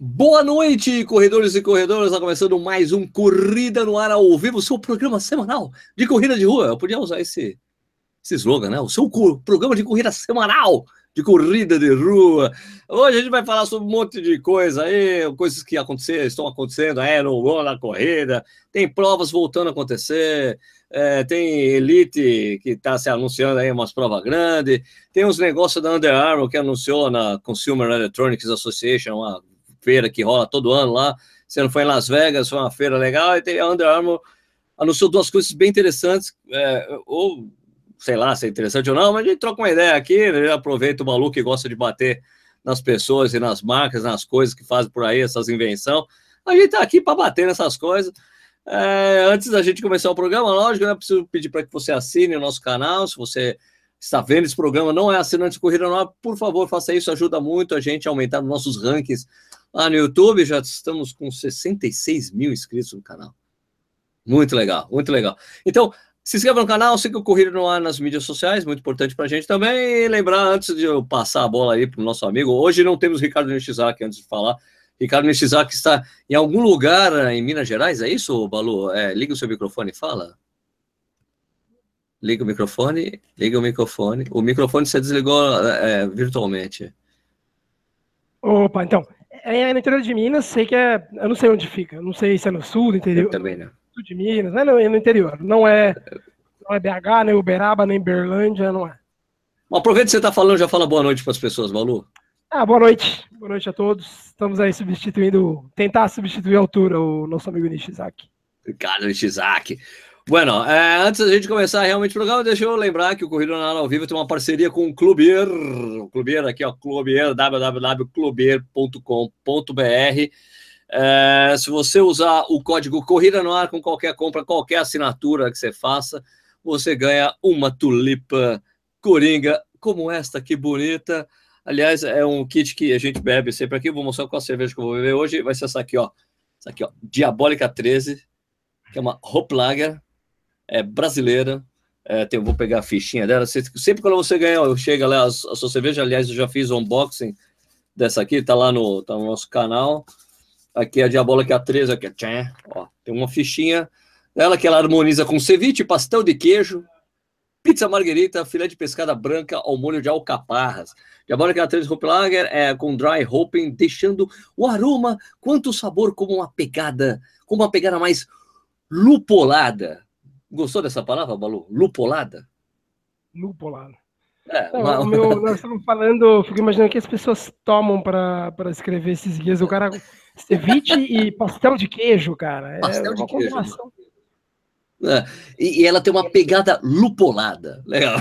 Boa noite, corredores e corredoras. Está começando mais um Corrida no Ar ao vivo, seu programa semanal de corrida de rua. Eu podia usar esse, esse slogan, né? O seu programa de corrida semanal de corrida de rua. Hoje a gente vai falar sobre um monte de coisa aí, coisas que aconteceram, estão acontecendo é, no na corrida. Tem provas voltando a acontecer. É, tem Elite que está se anunciando aí umas provas grandes. Tem uns negócios da Under Armour que anunciou na Consumer Electronics Association, uma feira que rola todo ano lá. Você não foi em Las Vegas, foi uma feira legal. E tem a Under Armour anunciou duas coisas bem interessantes, é, ou sei lá se é interessante ou não, mas a gente troca uma ideia aqui, né? aproveita o maluco que gosta de bater nas pessoas e nas marcas, nas coisas que fazem por aí, essas invenções. A gente está aqui para bater nessas coisas. É, antes da gente começar o programa, lógico, né, preciso pedir para que você assine o nosso canal. Se você está vendo esse programa, não é assinante de Corrida Nova, por favor, faça isso, ajuda muito a gente a aumentar nossos rankings lá no YouTube. Já estamos com 66 mil inscritos no canal. Muito legal, muito legal. Então, se inscreva no canal, siga o Corrida no Ar nas mídias sociais, muito importante para a gente também. E lembrar, antes de eu passar a bola aí para o nosso amigo, hoje não temos Ricardo Nishizaki, antes de falar. Ricardo Nishizaki está em algum lugar em Minas Gerais, é isso, Balu? É, liga o seu microfone e fala. Liga o microfone, liga o microfone. O microfone você desligou é, virtualmente. Opa, então, é no interior de Minas, sei que é. Eu não sei onde fica, não sei se é no sul do interior. Eu também não sul de Minas, é no, é no interior. Não é, não é BH, nem Uberaba, nem Berlândia, não é. aproveita que você está falando, já fala boa noite para as pessoas, Malu. Ah, boa noite. Boa noite a todos. Estamos aí substituindo, tentar substituir a altura o nosso amigo Nishizaki. Ricardo Nishizaki. Bueno, é, antes da gente começar realmente o programa, deixa eu lembrar que o Corrida Nacional ao Vivo tem uma parceria com o Clubier, o Clubier aqui, ó, Clubier, www.clubier.com.br. É, se você usar o código Corrida no Ar com qualquer compra, qualquer assinatura que você faça, você ganha uma tulipa coringa como esta, que bonita. Aliás, é um kit que a gente bebe sempre aqui. Vou mostrar qual a cerveja que eu vou beber hoje. Vai ser essa aqui, ó. Essa aqui, ó. Diabólica 13, que é uma Hoplager, é brasileira. É, tem, vou pegar a fichinha dela. Sempre quando você ganha, chega lá a, sua cerveja. Aliás, eu já fiz unboxing dessa aqui, tá lá no, tá no nosso canal. Aqui é a Diabola, que é a 13, aqui, tchã, ó, tem uma fichinha dela que ela harmoniza com ceviche, pastel de queijo, pizza margarita, filé de pescada branca ao molho de alcaparras. Diabola, que é a 13 Hope Lager, é com dry hopping, deixando o aroma quanto o sabor como uma pegada, como uma pegada mais lupolada. Gostou dessa palavra, Balu? Lupolada? Lupolada. É, uma... meu, nós estamos falando, fico imaginando que as pessoas tomam para escrever esses guias. O cara Ceviche e pastel de queijo, cara. É pastel de queijo. É, e, e, ela tem uma pegada lupolada. Legal.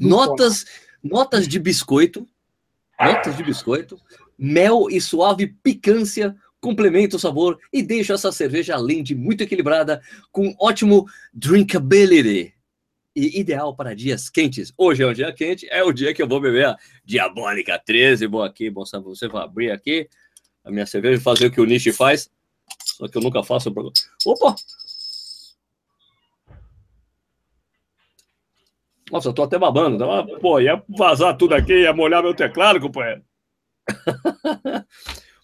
notas, notas de biscoito. Notas de biscoito. Mel e suave picância complementa o sabor e deixa essa cerveja, além de muito equilibrada, com ótimo drinkability. E ideal para dias quentes. Hoje é um dia quente, é o dia que eu vou beber a Diabólica 13. Bom aqui, bom saber você vai abrir aqui a minha cerveja, fazer o que o Nishi faz, só que eu nunca faço. Opa! Nossa, eu tô até babando. Tá? Pô, ia vazar tudo aqui, ia molhar meu teclado, companheiro.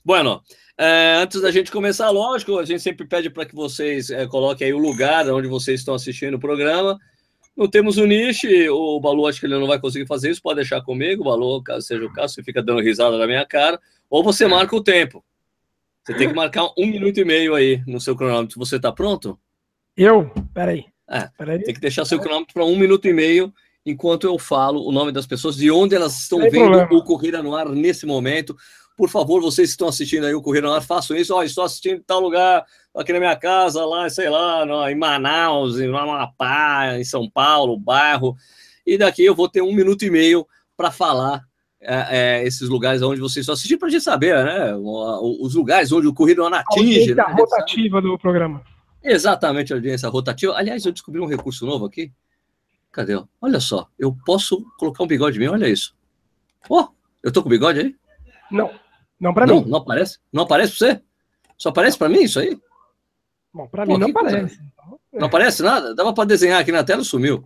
bueno, é, antes da gente começar, lógico, a gente sempre pede para que vocês é, coloquem aí o lugar onde vocês estão assistindo o programa. Não temos o Nishi, o Balu acho que ele não vai conseguir fazer isso, pode deixar comigo, o Balu, caso seja o caso, você fica dando risada na minha cara. Ou você marca o tempo. Você tem que marcar um minuto e meio aí no seu cronômetro. Você está pronto? Eu? Peraí. É, Peraí. Tem que deixar seu cronômetro para um minuto e meio enquanto eu falo o nome das pessoas, de onde elas estão vendo problema. o Corrida no Ar nesse momento. Por favor, vocês que estão assistindo aí o Corrida no Ar, façam isso. Ó, estou assistindo em tal lugar, aqui na minha casa, lá, sei lá, no, em Manaus, em Amapá, em São Paulo, bairro. E daqui eu vou ter um minuto e meio para falar é, é, esses lugares onde vocês só assistem para a gente saber, né? Os lugares onde o corrido não atinge. A né? rotativa do programa. Exatamente, a audiência rotativa. Aliás, eu descobri um recurso novo aqui. Cadê? Olha só, eu posso colocar um bigode em mim, olha isso. Ó, oh, eu tô com bigode aí? Não, não para mim. Não aparece? Não aparece para você? Só aparece para mim isso aí? Bom, para mim não aparece. Então, é. Não aparece nada? Dava para desenhar aqui na tela, sumiu.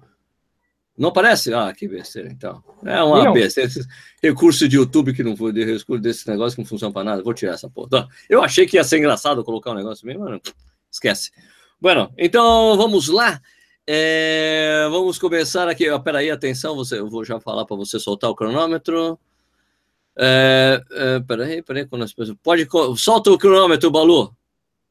Não aparece? Ah, que besteira, então. É uma não. besteira. Esse recurso de YouTube que não foi, de recurso desse negócio que não funciona para nada. Vou tirar essa porra. Eu achei que ia ser engraçado colocar um negócio mesmo, mas não. esquece. Bueno, então vamos lá. É, vamos começar aqui. Peraí, atenção, você, eu vou já falar para você soltar o cronômetro. É, é, peraí, peraí, quando as pessoas. Pode. Solta o cronômetro, Balu.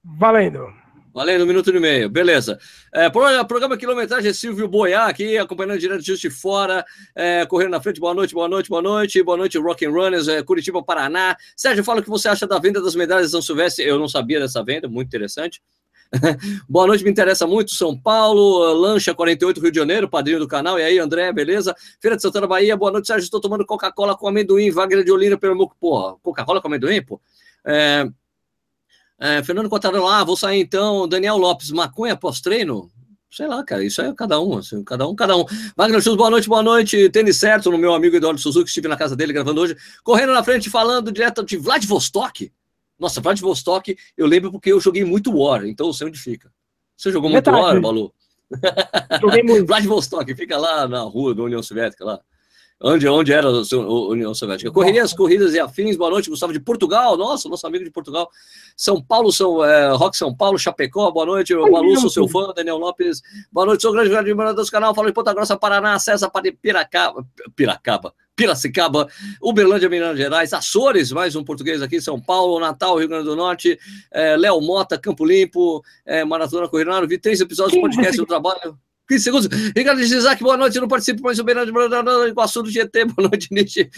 Valendo. Valendo, um minuto e meio. Beleza. É, programa Quilometragem Silvio Boiá aqui, acompanhando direto de Fora, é, correndo na frente. Boa noite, boa noite, boa noite. Boa noite, Rock and Runners, é, Curitiba, Paraná. Sérgio, fala o que você acha da venda das medalhas de São Silvestre. Eu não sabia dessa venda, muito interessante. Boa noite, me interessa muito. São Paulo, Lancha 48, Rio de Janeiro, padrinho do canal. E aí, André, beleza? Feira de Santana, Bahia. Boa noite, Sérgio. Estou tomando Coca-Cola com amendoim. Wagner de Olinda, pelo meu. Porra, Coca-Cola com amendoim, pô? É, é, Fernando Cotarão, ah, vou sair então. Daniel Lopes, maconha pós-treino? Sei lá, cara, isso é cada um, assim, cada um, cada um. Wagner Chus, boa noite, boa noite. Tênis certo no meu amigo Eduardo Suzuki, estive na casa dele gravando hoje. Correndo na frente, falando direto de Vladivostok. Nossa, Vladivostok, eu lembro porque eu joguei muito War, então eu sei onde fica. Você jogou muito. War, Balu? Joguei muito. Vladivostok, fica lá na rua da União Soviética, lá. Onde, onde era a União Soviética? Correria as corridas e afins. Boa noite, Gustavo de Portugal. Nossa, nosso amigo de Portugal. São Paulo, São, é, Rock São Paulo, Chapecó. Boa noite, Balu, sou seu fã. Daniel Lopes. Boa noite, sou grande admirador do canal. Falo de Ponta Grossa, Paraná. César Piracaba. Piracaba. Piracicaba, Uberlândia, Minas Gerais, Açores, mais um português aqui, São Paulo, Natal, Rio Grande do Norte, é, Léo Mota, Campo Limpo, é, Maratona Corrida. Vi três episódios do podcast do trabalho. 15 segundos. Ricardo Isaac, boa noite. Eu não participo mais do Bernardo Iguaçu do GT. Boa noite, Nietzsche.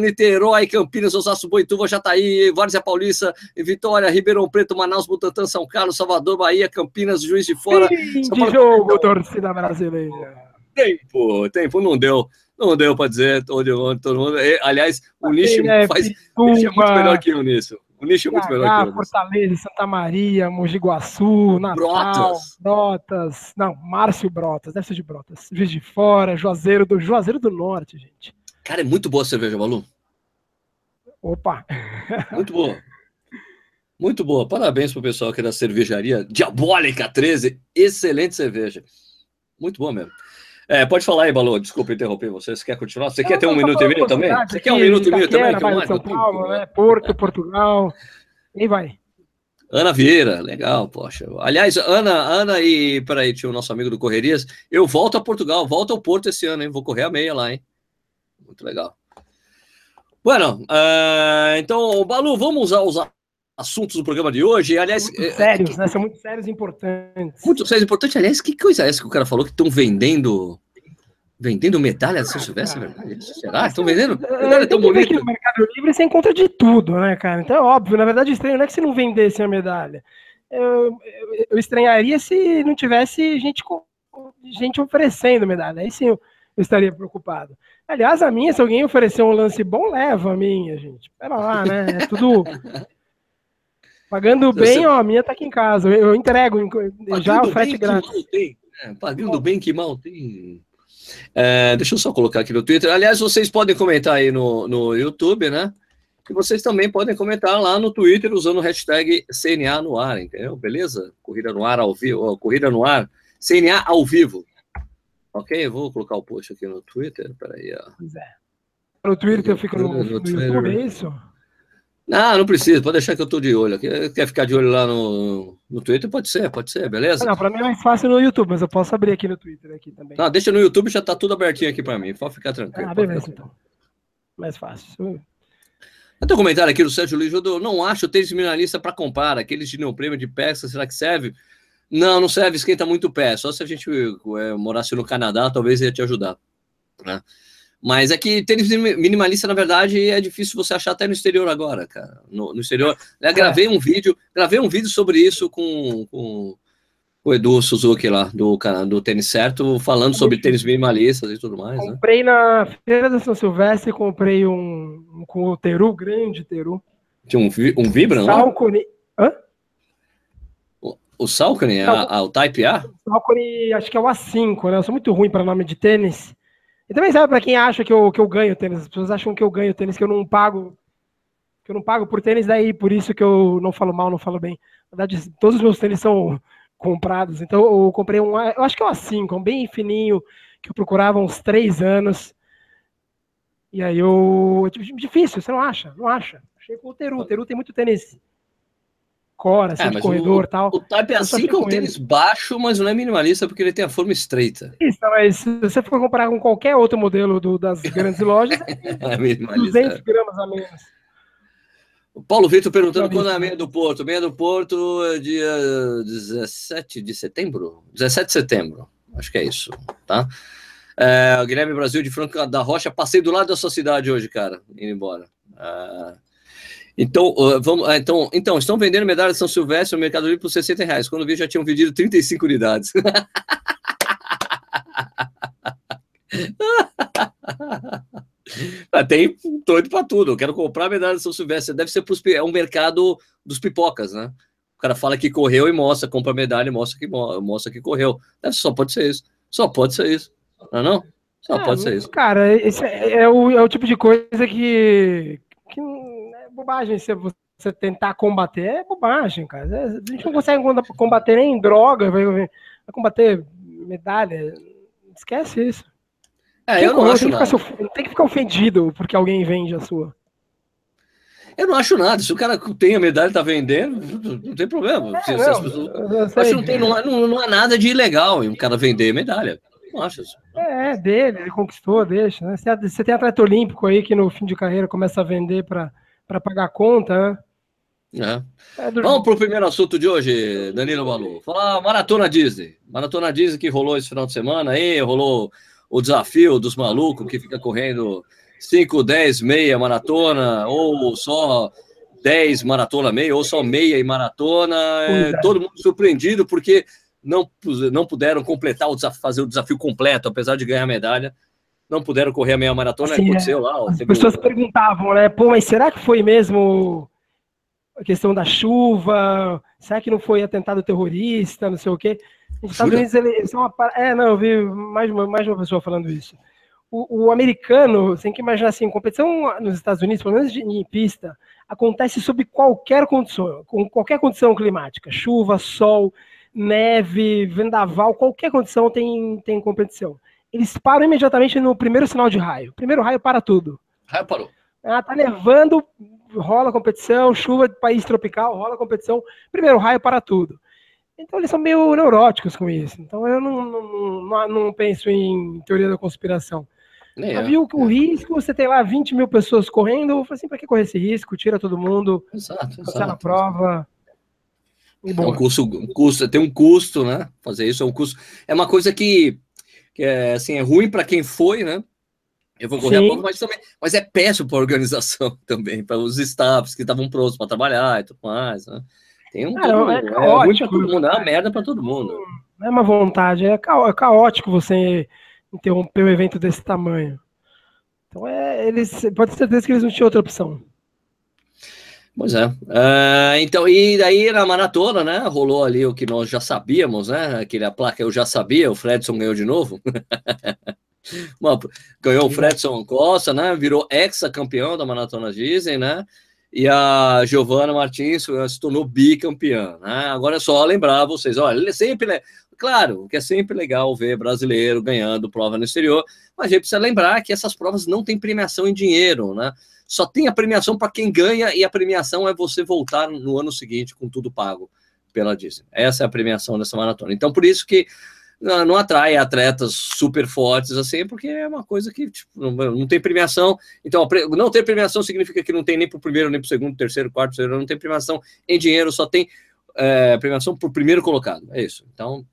Niterói, Campinas, Osasco, Boituva, Jataí, Várzea Paulista, Vitória, Ribeirão Preto, Manaus, Butantã, São Carlos, Salvador, Bahia, Campinas, Juiz de Fora. Fim de jogo, torcida brasileira. Tempo, tempo, não deu. Não deu para dizer todo, todo mundo. Aliás, o Nicho é, faz. O Nicho é muito melhor que eu nisso. O nicho é muito melhor que eu. Fortaleza, Santa Maria, Mogi Guaçu, Natal, Brotas. Brotas. Não, Márcio Brotas, deve ser de Brotas. Juiz de Fora, Juazeiro do Juazeiro do Norte, gente. Cara, é muito boa a cerveja, Balu. Opa! Muito boa. Muito boa. Parabéns pro pessoal aqui da cervejaria Diabólica 13. Excelente cerveja. Muito boa mesmo. É, pode falar aí, Balô. Desculpa interromper você. Você quer continuar? Você quer ter um minuto e meio também? Você quer um minuto e meio também? Vai, São Paulo, né? Porto, Portugal. E vai. Ana Vieira, legal, poxa. Aliás, Ana, Ana e peraí, tinha o nosso amigo do Correrias. Eu volto a Portugal, volto ao Porto esse ano, hein? Vou correr a meia lá, hein? Muito legal. Bueno, uh, então, Balu, vamos usar os assuntos do programa de hoje. Aliás, muito é, sérios, né? São muito sérios e importantes. Muito sérios e importantes. Aliás, que coisa é essa que o cara falou que estão vendendo vendendo medalha de São Silvestre, é verdade? Será? Estão vendendo medalha tão bonita? No Mercado Livre você encontra de tudo, né, cara? Então é óbvio, na verdade, estranho não é que se não vendesse a medalha. Eu, eu, eu estranharia se não tivesse gente, gente oferecendo medalha. Aí sim eu, eu, estaria preocupado. Aliás, a minha, se alguém oferecer um lance bom, leva a minha, gente. Pera lá, né? É tudo. Pagando bem, ó, a minha tá aqui em casa. Eu, eu entrego já o frete grátis. É, pagando bem que mal tem. É, deixa eu só colocar aqui no Twitter. Aliás, vocês podem comentar aí no, no YouTube, né? E vocês também podem comentar lá no Twitter usando o hashtag CNA no ar, entendeu? Beleza? Corrida no ar ao vivo, corrida no ar, CNA ao vivo. Ok? Eu vou colocar o post aqui no Twitter. Peraí, ó. Pois é. No Twitter eu fico no, no, no YouTube, é isso? Não, não precisa, pode deixar que eu estou de olho. Quer ficar de olho lá no, no Twitter? Pode ser, pode ser, beleza? Não, para mim é mais fácil no YouTube, mas eu posso abrir aqui no Twitter aqui também. Não, deixa no YouTube, já está tudo abertinho aqui para mim, pode ficar tranquilo. Ah, beleza, então. Mais fácil. Eu tenho um comentário aqui do Sérgio Luiz, eu não acho o tênis minimalista para comprar, aqueles de neoprêmio de peça, será que serve? Não, não serve, esquenta muito o pé, só se a gente é, morasse no Canadá, talvez ia te ajudar, né? Mas é que tênis minimalista, na verdade, é difícil você achar até no exterior agora, cara. No, no exterior. Eu é. gravei um vídeo, gravei um vídeo sobre isso com, com o Edu Suzuki lá, do, do Tênis Certo, falando sobre tênis minimalistas e tudo mais. Né? Comprei na Feira da São Silvestre, comprei um, um com o Teru, grande Teru. Tinha um, um Vibram lá? Salcone. Hã? O, o Salcone, a, a, o Type A? O Salcone, acho que é o A5, né? Eu sou muito ruim para nome de tênis. E também sabe para quem acha que eu, que eu ganho tênis. As pessoas acham que eu ganho tênis, que eu não pago. Que eu não pago por tênis, daí por isso que eu não falo mal, não falo bem. Na verdade, todos os meus tênis são comprados. Então eu comprei um. Eu acho que é um A5, um bem fininho, que eu procurava uns três anos. E aí eu. Difícil, você não acha? Não acha. Achei com o Teru. O Teru tem muito tênis cora, assim, é, de corredor e tal. O Type é assim que é um tênis ele. baixo, mas não é minimalista porque ele tem a forma estreita. Isso, mas se você for comparar com qualquer outro modelo do, das grandes lojas, é 200 gramas a menos. O Paulo Vitor perguntando quando é a meia do Porto. Meia do Porto é dia 17 de setembro? 17 de setembro, acho que é isso, tá? É, Guilherme Brasil de Franco da Rocha, passei do lado da sua cidade hoje, cara, indo embora. É, então, vamos, então, então, estão vendendo medalha de São Silvestre no Mercado Livre por 60 reais. Quando vi, já tinham vendido 35 unidades. Ah, tem doido para tudo. Eu quero comprar a medalha de São Silvestre. Deve ser pros, é um mercado dos pipocas, né? O cara fala que correu e mostra, compra a medalha e mostra que, mostra que correu. Deve, só pode ser isso. Só pode ser isso. Não é não? Só é, pode ser isso. Cara, esse é, é, o, é o tipo de coisa que, que bobagem se você tentar combater. É bobagem, cara. É, a gente não consegue combater nem droga, vai, vai combater medalha. Esquece isso. É, eu não acho tem, nada. Que tem que ficar ofendido porque alguém vende a sua. Eu não acho nada. Se o cara tem a medalha e tá vendendo, não tem problema. É, não, pessoas... acho não, tem, não, há, não, não há nada de ilegal em um cara vender medalha. Não acho isso. É, é dele, ele conquistou, deixa. Né? Você tem atleta olímpico aí que no fim de carreira começa a vender para pagar a conta, né? É. É do... Vamos para o primeiro assunto de hoje, Danilo Balu. Falar Maratona Disney. Maratona Disney que rolou esse final de semana aí, rolou o desafio dos malucos que fica correndo 5, 10, meia maratona, ou só 10 maratona meia, ou só meia e maratona. É, é. Todo mundo surpreendido porque não, não puderam completar o desafio, fazer o desafio completo, apesar de ganhar medalha. Não puderam correr a meia maratona, assim, aconteceu é. lá. As pessoas perguntavam, né? Pô, mas será que foi mesmo a questão da chuva? Será que não foi atentado terrorista? Não sei o quê. Os Estados Unidos, eles são uma. É, não, eu vi mais uma, mais uma pessoa falando isso. O, o, americano, você tem que imaginar assim, competição nos Estados Unidos, pelo menos de, em pista, acontece sob qualquer condição, com qualquer condição climática, chuva, sol, neve, vendaval, qualquer condição tem, tem competição. Eles param imediatamente no primeiro sinal de raio. Primeiro raio para tudo. Raio parou. Ah, tá nevando, rola competição, chuva de país tropical, rola competição. Primeiro raio para tudo. Então eles são meio neuróticos com isso. Então eu não, não, não, não penso em teoria da conspiração. É, viu que o é. risco, você tem lá 20 mil pessoas correndo, eu falei assim, para que correr esse risco? Tira todo mundo, exato, exato na prova. É um custo, um custo, tem um custo, né? Fazer isso é um custo. É uma coisa que, que é, assim, é ruim para quem foi, né? Eu vou correr Sim. a prova, mas também, mas é péssimo para a organização também, para os staffs que estavam prontos para trabalhar e tudo mais, né? Tem um. Cara, é, é caótico. É, todo mundo, é uma merda para todo mundo. Não é uma vontade, é, é caótico você interromper um evento desse tamanho. Então, é, eles, pode ter certeza que eles não tinham outra opção. Pois é. Uh, então, e daí na maratona, né? Rolou ali o que nós já sabíamos, né? Aquele a placa eu já sabia, o Fredson ganhou de novo. ganhou o Fredson Costa, né? Virou ex-campeão da Maratona Disney, né? e a Giovana Martins se tornou bicampeã. Né? Agora é só lembrar vocês, olha, ele sempre, claro, que é sempre legal ver brasileiro ganhando prova no exterior, mas a gente precisa lembrar que essas provas não têm premiação em dinheiro, né? Só tem a premiação para quem ganha e a premiação é você voltar no ano seguinte com tudo pago pela Disney. Essa é a premiação dessa maratona. Então, por isso que não, não, atrai atletas super fortes assim, porque é uma coisa que tipo, não, não, tem premiação. Então, não ter premiação significa que não tem nem para o primeiro, nem para o segundo, terceiro, quarto, terceiro, não tem premiação em dinheiro, só tem é, premiação para o primeiro colocado. É isso. Então,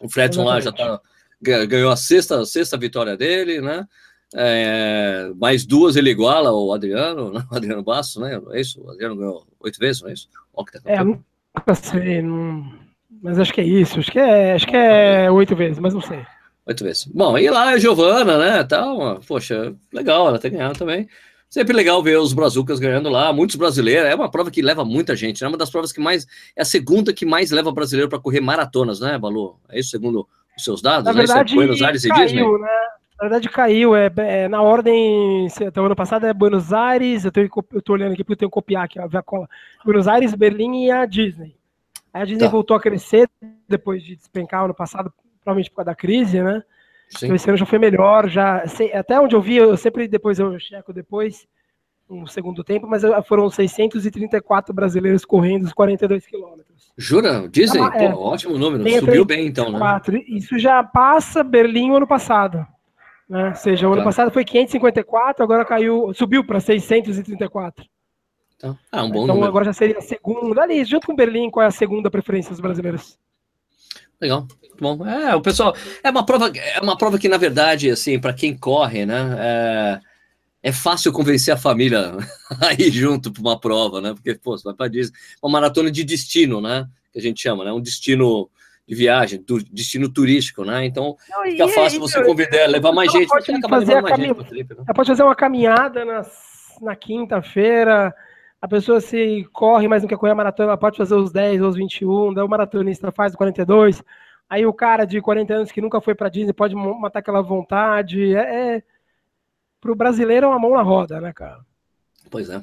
o Fredson lá já tá, ganhou a sexta, a sexta vitória dele, né? É, mais duas ele iguala o Adriano, né? o Adriano Bastos, né? É isso? O Adriano ganhou oito vezes, não é isso? Tá é, nunca sei, não mas acho que é isso, acho que é, acho que é oito vezes, mas não sei. Oito vezes. Bom, e lá a Giovana, né? Tal, poxa, legal, ela tem ganhado também. Sempre legal ver os brazucas ganhando lá, muitos brasileiros. É uma prova que leva muita gente, é né? uma das provas que mais. É a segunda que mais leva brasileiro para correr maratonas, né, Balu? É isso segundo os seus dados? Na verdade, é Buenos Aires caiu, e Disney? Né? Na verdade, caiu. É, é, na ordem. Então, ano passado é Buenos Aires. Eu, tenho, eu tô olhando aqui porque eu tenho que copiar aqui, ó, a cola. Buenos Aires, Berlim e a Disney. Aí a Disney tá. voltou a crescer depois de despencar ano passado, provavelmente por causa da crise, né? Então, esse ano já foi melhor, já até onde eu vi, eu sempre depois eu checo depois um segundo tempo, mas foram 634 brasileiros correndo os 42 quilômetros. Jura? Dizem? Ah, é, Pô, ótimo número, subiu bem então, né? Isso já passa Berlim o ano passado. Né? Ou seja, o ano passado foi 554, agora caiu, subiu para 634. Então, ah, um bom então número. agora já seria a segunda. Ali, junto com Berlim, qual é a segunda preferência dos brasileiros? Legal. Bom, é, o pessoal. É uma prova, é uma prova que, na verdade, assim, para quem corre, né? É, é fácil convencer a família a ir junto para uma prova, né? Porque, pô, você vai para Disney. Uma maratona de destino, né? Que a gente chama, né? Um destino de viagem, do destino turístico, né? Então Não, fica fácil você convidar, levar mais gente. Pode fazer, mais gente trip, né? pode fazer uma caminhada na, na quinta-feira, a pessoa se corre, mas não quer correr a maratona, ela pode fazer os 10 ou os 21, daí o maratonista faz o 42, aí o cara de 40 anos que nunca foi para Disney pode matar aquela vontade, é, é... Pro brasileiro é uma mão na roda, né, cara? Pois é.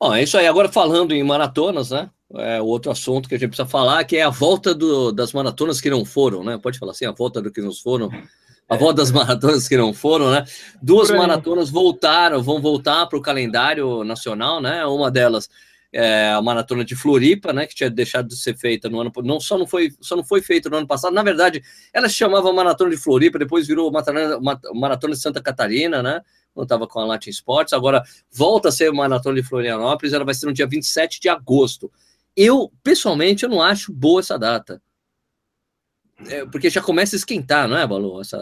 Bom, é isso aí. Agora falando em maratonas, né? É outro assunto que a gente precisa falar, que é a volta do, das maratonas que não foram, né? Pode falar assim, a volta do que nos foram. A volta das maratonas que não foram, né? Duas maratonas voltaram, vão voltar para o calendário nacional, né? Uma delas é a maratona de Floripa, né? Que tinha deixado de ser feita no ano, não só não foi, só não foi feita no ano passado. Na verdade, ela se chamava maratona de Floripa, depois virou maratona, maratona de Santa Catarina, né? Quando estava com a Latin Sports, agora volta a ser maratona de Florianópolis. Ela vai ser no dia 27 de agosto. Eu, pessoalmente, eu não acho boa essa data. É, porque já começa a esquentar, não é, Balu? Essa,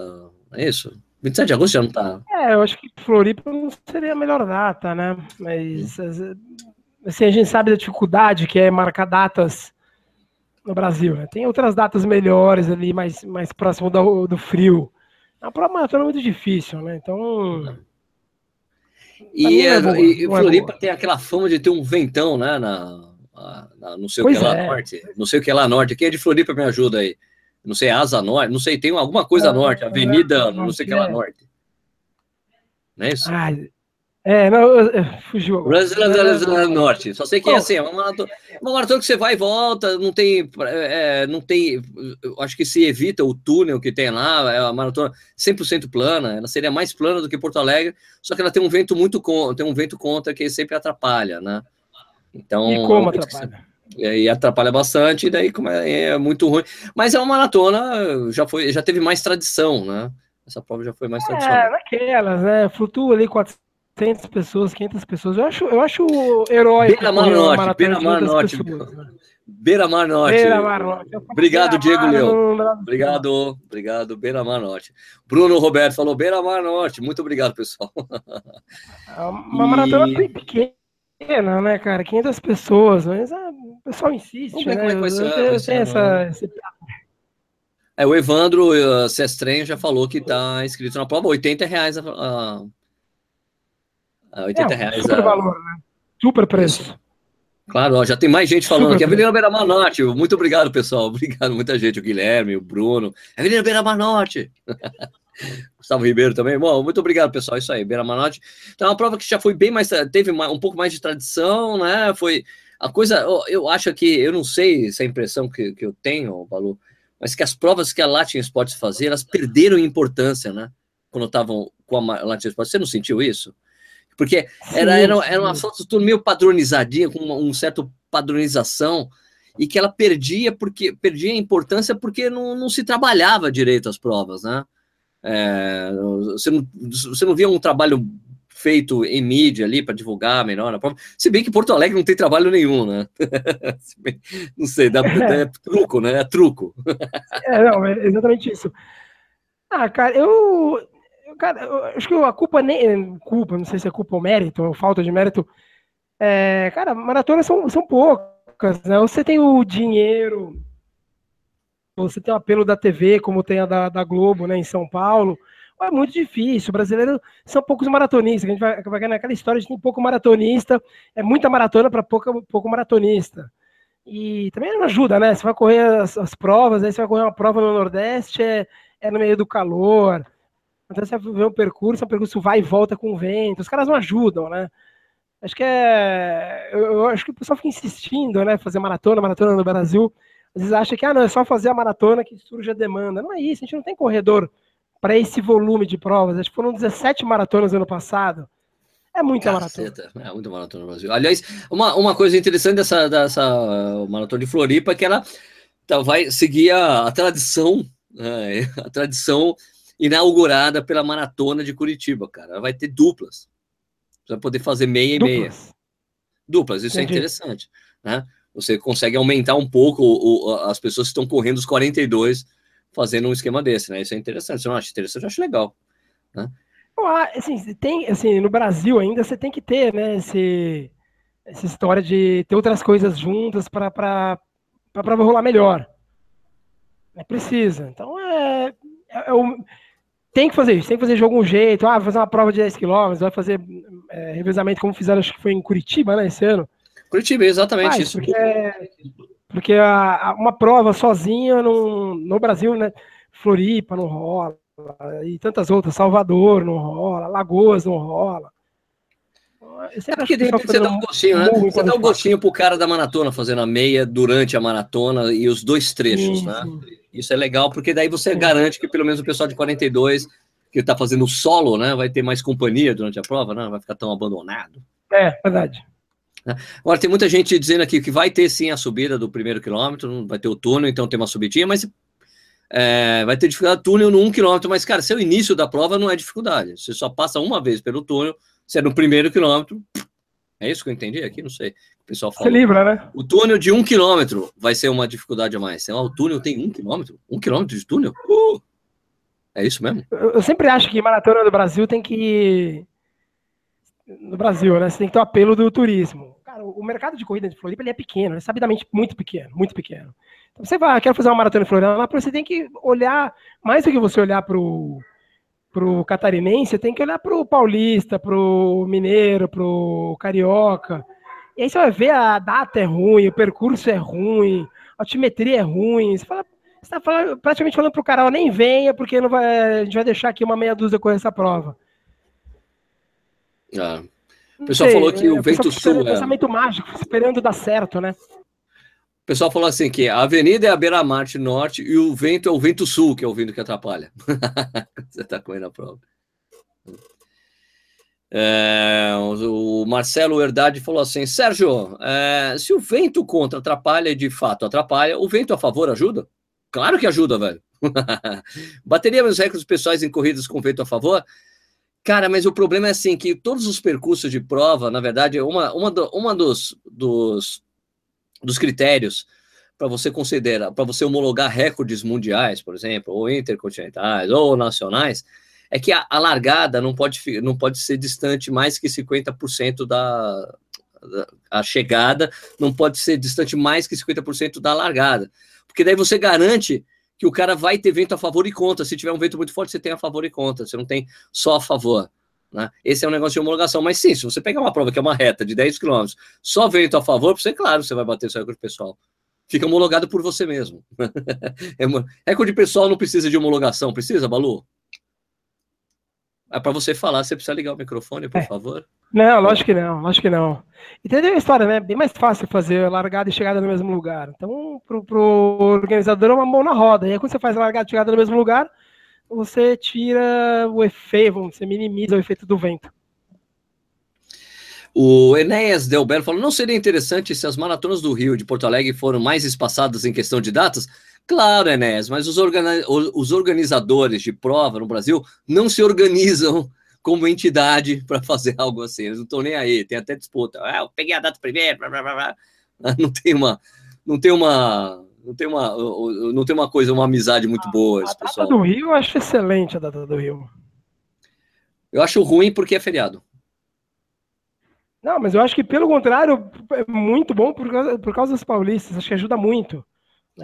é isso? 27 de agosto já não tá. É, eu acho que Floripa não seria a melhor data, né? Mas assim, a gente sabe da dificuldade que é marcar datas no Brasil. Né? Tem outras datas melhores ali, mais, mais próximo do, do frio. A prova maratona é muito difícil, né? Então. E, é, boa, e Floripa é tem aquela fama de ter um ventão, né? Na, na, não sei pois o que é. lá norte, não sei o que é lá norte. Quem é de Floripa me ajuda aí? Não sei, Asa Norte, não sei, tem alguma coisa é, Norte, Avenida, não sei o que é lá Norte. Não é isso? Ah, é, não, fugiu. Brasileira Norte, só sei que é assim, é uma maratona, uma maratona que você vai e volta, não tem, é, não tem, acho que se evita o túnel que tem lá, é uma maratona 100% plana, ela seria mais plana do que Porto Alegre, só que ela tem um vento muito, tem um vento contra que sempre atrapalha, né? Então, e como atrapalha? E atrapalha bastante, e daí é, é muito ruim. Mas é uma maratona, já foi, já teve mais tradição, né? Essa prova já foi mais tradicional. É, naquelas, né? Flutua ali 400 pessoas, 500 pessoas. Eu acho, eu acho herói. Beira-Mar Norte, Beira-Mar Norte. Beira-Mar Norte. Beira-Mar Norte. Obrigado, Diego Leão. Obrigado, obrigado, Beira-Mar Norte. Bruno Roberto falou Beira-Mar Norte. Muito obrigado, pessoal. É uma e... maratona pequena pequena, né, cara? 500 pessoas, mas ah, o pessoal insiste, Vamos ver né? Como é que vai ser, essa, esse... É, o Evandro uh, Sestren já falou que tá inscrito na prova, 80 reais a, a, a 80 é, reais. Super a... valor, né? Super preço. Isso. Claro, ó, já tem mais gente falando aqui. Avenida Beira Mar Norte. Muito obrigado, pessoal. Obrigado, muita gente. O Guilherme, o Bruno. Avenida Beira Mar Norte. Gustavo Ribeiro também. Bom, muito obrigado, pessoal. Isso aí, Beira Manote. Então, é uma prova que já foi bem mais. Teve um pouco mais de tradição, né? Foi. A coisa. Eu acho que. Eu não sei se é a impressão que, que eu tenho, Balu, mas que as provas que a Latin Sports fazia, elas perderam importância, né? Quando estavam com a Latin Sports. Você não sentiu isso? Porque era, era, era uma foto tudo meio padronizadinha, com uma um certo padronização, e que ela perdia porque perdia a importância porque não, não se trabalhava direito as provas, né? É, você, não, você não via um trabalho feito em mídia ali para divulgar melhor a prova. Se bem que Porto Alegre não tem trabalho nenhum, né? não sei, dá, é truco, né? É truco. é, não, é exatamente isso. Ah, cara, eu. Cara, eu acho que a culpa nem. Culpa, não sei se é culpa ou mérito, ou falta de mérito. É, cara, maratonas são, são poucas, né? Você tem o dinheiro você tem o apelo da TV, como tem a da, da Globo, né, em São Paulo. É muito difícil. O brasileiro são poucos maratonistas. A gente vai, vai naquela história, gente tem pouco maratonista, é muita maratona para pouco, pouco maratonista. E também não ajuda, né? Você vai correr as, as, provas, aí você vai correr uma prova no Nordeste, é, é no meio do calor. Então você ver um percurso, é um percurso vai e volta com o vento. Os caras não ajudam, né? Acho que é. Eu, eu acho que o pessoal fica insistindo, né? Fazer maratona, maratona no Brasil. Às vezes acha que ah, não, é só fazer a maratona que surge a demanda. Não é isso, a gente não tem corredor para esse volume de provas. Acho que foram 17 maratonas ano passado. É muita Caceta, maratona. É muita maratona no Brasil. Aliás, uma, uma coisa interessante dessa, dessa maratona de Floripa é que ela tá, vai seguir a, a tradição, é, a tradição inaugurada pela maratona de Curitiba, cara. Ela vai ter duplas. Você vai poder fazer meia duplas. e meia. Duplas, isso é Entendi. é interessante. Né? Você consegue aumentar um pouco o, o, as pessoas que estão correndo os 42 fazendo um esquema desse, né? Isso é interessante. Você não acha interessante? Eu acho legal. Né? assim, tem, assim, no Brasil ainda você tem que ter, né, esse, essa história de ter outras coisas juntas para rolar melhor. É precisa. Então é, é, é o, tem que fazer isso, tem que fazer de algum jeito. Ah, vai fazer uma prova de 10 km, vai fazer é, revezamento como fizeram, acho que foi em Curitiba, né, esse ano. Curitiba, exatamente Faz, isso. Porque, porque a, a, uma prova sozinha no, no Brasil, né, Floripa não rola, e tantas outras, Salvador não rola, Lagoas não rola. É porque de repente você dá um gostinho, né? Você dá um gostinho pro cara da maratona fazendo a meia durante a maratona e os dois trechos, sim, né? Sim. Isso é legal, porque daí você sim. garante que pelo menos o pessoal de 42 que tá fazendo solo, né, vai ter mais companhia durante a prova, né? Não vai ficar tão abandonado. É, verdade. Né? Agora, tem muita gente dizendo aqui que vai ter sim a subida do primeiro quilômetro, vai ter o túnel, então tem uma subidinha, mas é, vai ter dificuldade túnel no 1 km, mas, cara, seu início da prova não é dificuldade. Você só passa uma vez pelo túnel, você é no primeiro quilômetro. É isso que eu entendi aqui? Não sei. O pessoal fala. Livra, né? O túnel de 1 km vai ser uma dificuldade a mais. o túnel tem 1 km? 1 km de túnel? Uh! É isso mesmo? Eu, eu sempre acho que maratona do Brasil tem que. No Brasil, né? Você tem que ter o apelo do turismo. Cara, o mercado de corrida de Floripa ele é pequeno, é sabidamente muito pequeno, muito pequeno. Então você vai, quer fazer uma maratona em Florianópolis, você tem que olhar, mais do que você olhar para o catarinense, você tem que olhar para o paulista, para o mineiro, para o carioca. E aí você vai ver a data é ruim, o percurso é ruim, a altimetria é ruim. Você fala, você está falando, praticamente falando para o cara, nem venha, porque não vai, a gente vai deixar aqui uma meia dúzia com essa prova. Ah. O pessoal sei, falou que o é, vento sul. É um pensamento mágico, esperando dar certo, né? O pessoal falou assim que a avenida é a beira-marte norte e o vento é o vento sul, que é o vento que atrapalha. Você está correndo a prova. É, o Marcelo Herdade falou assim: Sérgio, é, se o vento contra atrapalha, de fato atrapalha, o vento a favor ajuda? Claro que ajuda, velho. Bateríamos recordes pessoais em corridas com vento a favor? Cara, mas o problema é assim, que todos os percursos de prova, na verdade, uma, uma, do, uma dos, dos, dos critérios para você considerar, para você homologar recordes mundiais, por exemplo, ou intercontinentais, ou nacionais, é que a, a largada não pode, não pode ser distante mais que 50% da, da... A chegada não pode ser distante mais que 50% da largada. Porque daí você garante que o cara vai ter vento a favor e contra. Se tiver um vento muito forte, você tem a favor e contra. Você não tem só a favor. Né? Esse é um negócio de homologação. Mas sim, se você pegar uma prova que é uma reta de 10 km, só vento a favor, você, claro, você vai bater seu recorde pessoal. Fica homologado por você mesmo. é, recorde pessoal não precisa de homologação, precisa, Balu? É para você falar, você precisa ligar o microfone, por é. favor. Não, lógico que não, lógico que não. Entendeu a história, né? Bem mais fácil fazer largada e chegada no mesmo lugar. Então, pro, pro organizador é uma mão na roda. E aí, quando você faz largada e chegada no mesmo lugar, você tira o efeito, você minimiza o efeito do vento. O Enéas Delbel falou: não seria interessante se as maratonas do Rio de Porto Alegre foram mais espaçadas em questão de datas? Claro, Enéas, mas os, os organizadores de prova no Brasil não se organizam como entidade para fazer algo assim. Eles não estão nem aí, tem até disputa. Ah, eu peguei a data primeiro, blá, blá, blá. Não tem uma, não tem uma, não tem uma, não tem uma coisa, uma amizade muito boa. A, a data do Rio eu acho excelente a data do Rio. Eu acho ruim porque é feriado. Não, mas eu acho que pelo contrário é muito bom por causa, por causa dos paulistas. Acho que ajuda muito.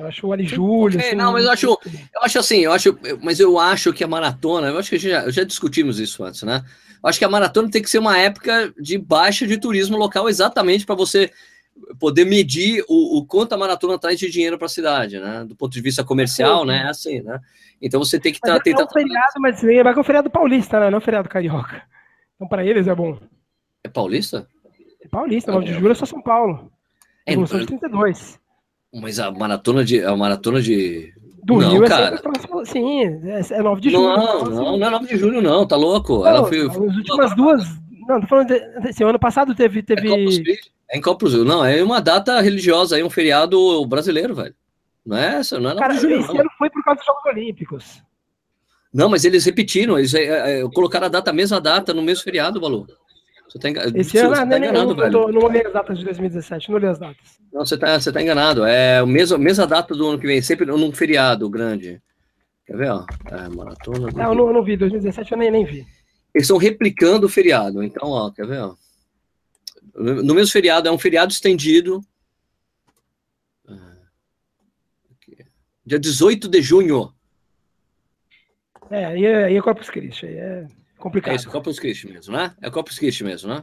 Eu acho o Ali Júlio. É, assim, não, mas eu acho, eu acho assim, eu acho, mas eu acho que a maratona, eu acho que já, já discutimos isso antes, né? Eu acho que a maratona tem que ser uma época de baixa de turismo local, exatamente para você poder medir o, o, quanto a maratona traz de dinheiro para a cidade, né? Do ponto de vista comercial, né? É assim, né? Então você tem que estar. Tá, é um feriado, mas é um feriado paulista, né? Não é feriado carioca. Então para eles é bom. É paulista? É paulista, 9 de julho é só São Paulo. É, Revolução de 32. Mas a maratona de. A maratona de. Do não, Rio é cara. Próximo, sim, é 9 de julho. Não, não, não é 9 de julho, não, tá louco. Não, Ela foi, As últimas duas. Não, tô falando. De, assim, ano passado teve. teve... É em Corpus Christi. Não, é uma data religiosa, é um feriado brasileiro, velho. Não é essa, não é 9 cara, julho. Esse não. ano foi por causa dos Jogos Olímpicos. Não, mas eles repetiram, eles é, é, colocaram a data, a mesma data, no mesmo feriado, Balu. Você tá, Esse ano, você tá enganado, nem, velho. Não, não olhei as datas de 2017, não olhei as datas. Não, você tá, você tá enganado. É a mesma, mesma data do ano que vem, sempre num feriado grande. Quer ver, ó? É, maratona. Não, eu não, eu não vi, 2017 eu nem, nem vi. Eles estão replicando o feriado. Então, ó, quer ver, ó? No mesmo feriado, é um feriado estendido. É, Dia 18 de junho. É, aí é, aí é Corpus Christi, aí é complicado. É isso, Corpus Christi mesmo, né? É Corpus Christi mesmo, né?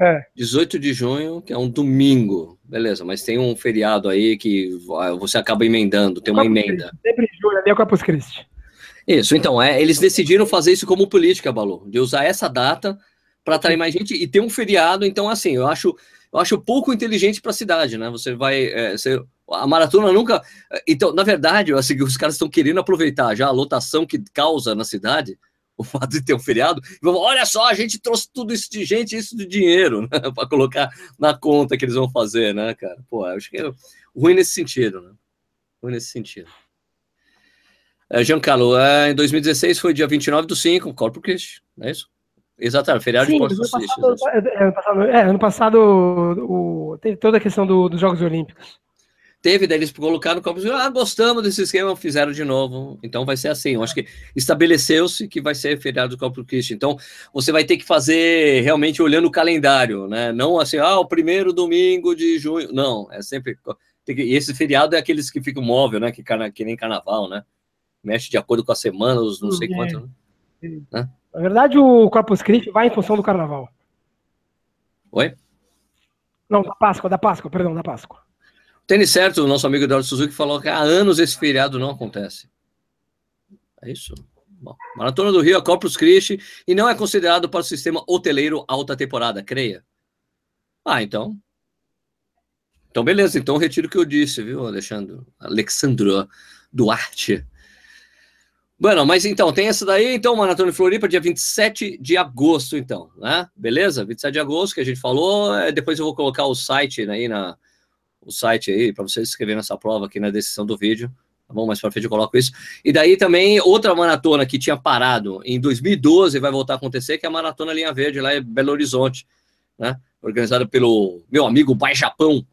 É. 18 de junho, que é um domingo. Beleza, mas tem um feriado aí que você acaba emendando, tem uma Corpus emenda. Christi, sempre em julho, ali é Corpus Christi. Isso, então, é, eles decidiram fazer isso como política, Balu, de usar essa data para atrair mais gente e ter um feriado. Então, assim, eu acho, eu acho pouco inteligente para a cidade, né? Você vai. É, você, a maratona nunca. Então, na verdade, assim, os caras estão querendo aproveitar já a lotação que causa na cidade, o fato de ter um feriado. Olha só, a gente trouxe tudo isso de gente, isso de dinheiro, né, para colocar na conta que eles vão fazer, né, cara? Pô, acho que é ruim nesse sentido, né? Ruim nesse sentido. É, Giancarlo, é, em 2016 foi dia 29 do 5, Corpus Christi, não é isso? Exatamente, feriado Sim, de Corpus Christi. É, é, ano passado, é, ano passado o, teve toda a questão do, dos Jogos Olímpicos. Teve, daí eles colocaram como ah, gostamos desse esquema, fizeram de novo. Então vai ser assim. Eu acho que estabeleceu-se que vai ser feriado do Corpus Christi. Então você vai ter que fazer realmente olhando o calendário, né? Não assim, ah, o primeiro domingo de junho. Não, é sempre. E esse feriado é aqueles que ficam móvel, né? Que, que nem carnaval, né? Mexe de acordo com a semana, os não sei é. quanto. Né? né? Na verdade, o Corpus Christi vai em função do carnaval. Oi? Não, da Páscoa, da Páscoa, perdão, da Páscoa. Tênis certo, o nosso amigo Eduardo Suzuki falou que há anos esse feriado não acontece. É isso? Bom, Maratona do Rio é Corpus Christi e não é considerado para o sistema hoteleiro alta temporada, creia. Ah, então. Então, beleza. Então, retiro o que eu disse, viu, Alexandre? Alexandro Duarte. Bueno, mas então, tem essa daí, então, Maratona de Floripa, dia 27 de agosto, então, né? Beleza? 27 de agosto, que a gente falou. É, depois eu vou colocar o site aí na, o site aí para você se inscrever nessa prova aqui na descrição do vídeo. Tá bom? Mais para frente eu coloco isso. E daí também outra maratona que tinha parado em 2012 vai voltar a acontecer, que é a Maratona Linha Verde lá em Belo Horizonte, né? Organizada pelo meu amigo Bai Japão.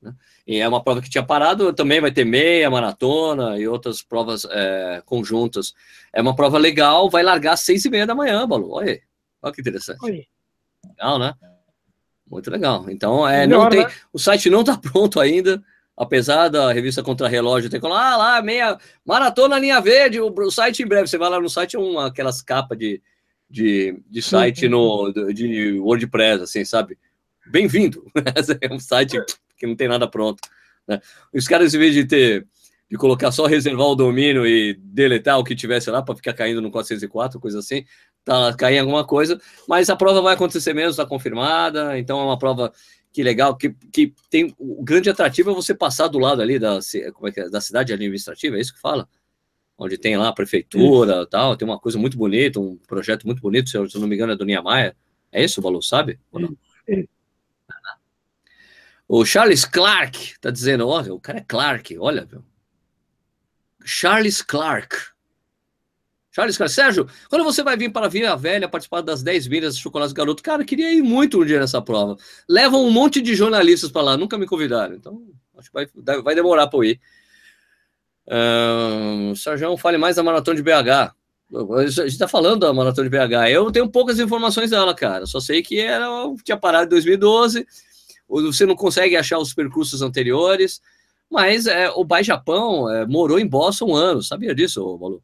Né? E é uma prova que tinha parado, também vai ter meia maratona e outras provas é, conjuntas. É uma prova legal, vai largar às seis e meia da manhã, Balu. Olha aí. Olha que interessante. Oi. Legal, né? Muito legal. Então, é, Melhor, não tem, né? o site não está pronto ainda, apesar da revista Contra Relógio ter falado, ah, lá, meia maratona linha verde, o, o, site em breve. Você vai lá no site, é uma, aquelas capas de, de, de site no, de WordPress, assim, sabe? Bem-vindo. é um site que não tem nada pronto. Né? Os caras, em vez de ter de colocar só reservar o domínio e deletar o que tivesse lá para ficar caindo no 404, coisa assim, tá caindo alguma coisa, mas a prova vai acontecer mesmo, está confirmada, então é uma prova que legal, que, que tem o grande atrativo é você passar do lado ali da, como é que é, da cidade administrativa, é isso que fala? Onde tem lá a prefeitura e tal, tem uma coisa muito bonita, um projeto muito bonito, se eu, não me engano é do Niemeyer, é isso, Balu, sabe? O Charles Clark tá dizendo, olha, o cara é Clark, olha, viu? Charles Clark. Charles Clark. Sérgio, quando você vai vir para Vila Velha participar das 10 milhas de chocolate garoto? Cara, queria ir muito um dia nessa prova. Levam um monte de jornalistas para lá, nunca me convidaram. Então, acho que vai, vai demorar para eu ir. Uh, Sérgio, fale mais da maratona de BH. A gente está falando da maratona de BH. Eu tenho poucas informações dela, cara. Só sei que era, tinha parado em 2012. Você não consegue achar os percursos anteriores. Mas é, o Bai Japão é, morou em Boston um ano, sabia disso, Malu?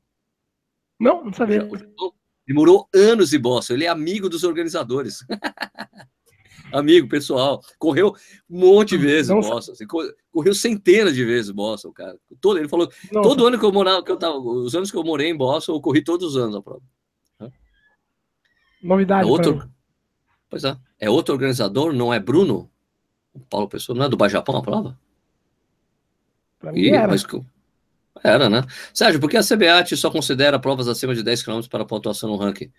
Não, não sabia. Ele morou anos em Boston, ele é amigo dos organizadores. amigo, pessoal. Correu um monte de vezes em Boston. Assim, correu centenas de vezes em Boston, cara. Todo, ele falou, Nossa. todo ano que eu morava, que eu tava, os anos que eu morei em Boston, eu corri todos os anos a prova. Novidade. É outro, pois é. É outro organizador, não é Bruno? O Paulo Pessoa, não é do Bai Japão a prova? Pra mim Ih, era. Mas, Era, né? Sérgio, por que a CBAT só considera provas acima de 10 km para pontuação no ranking?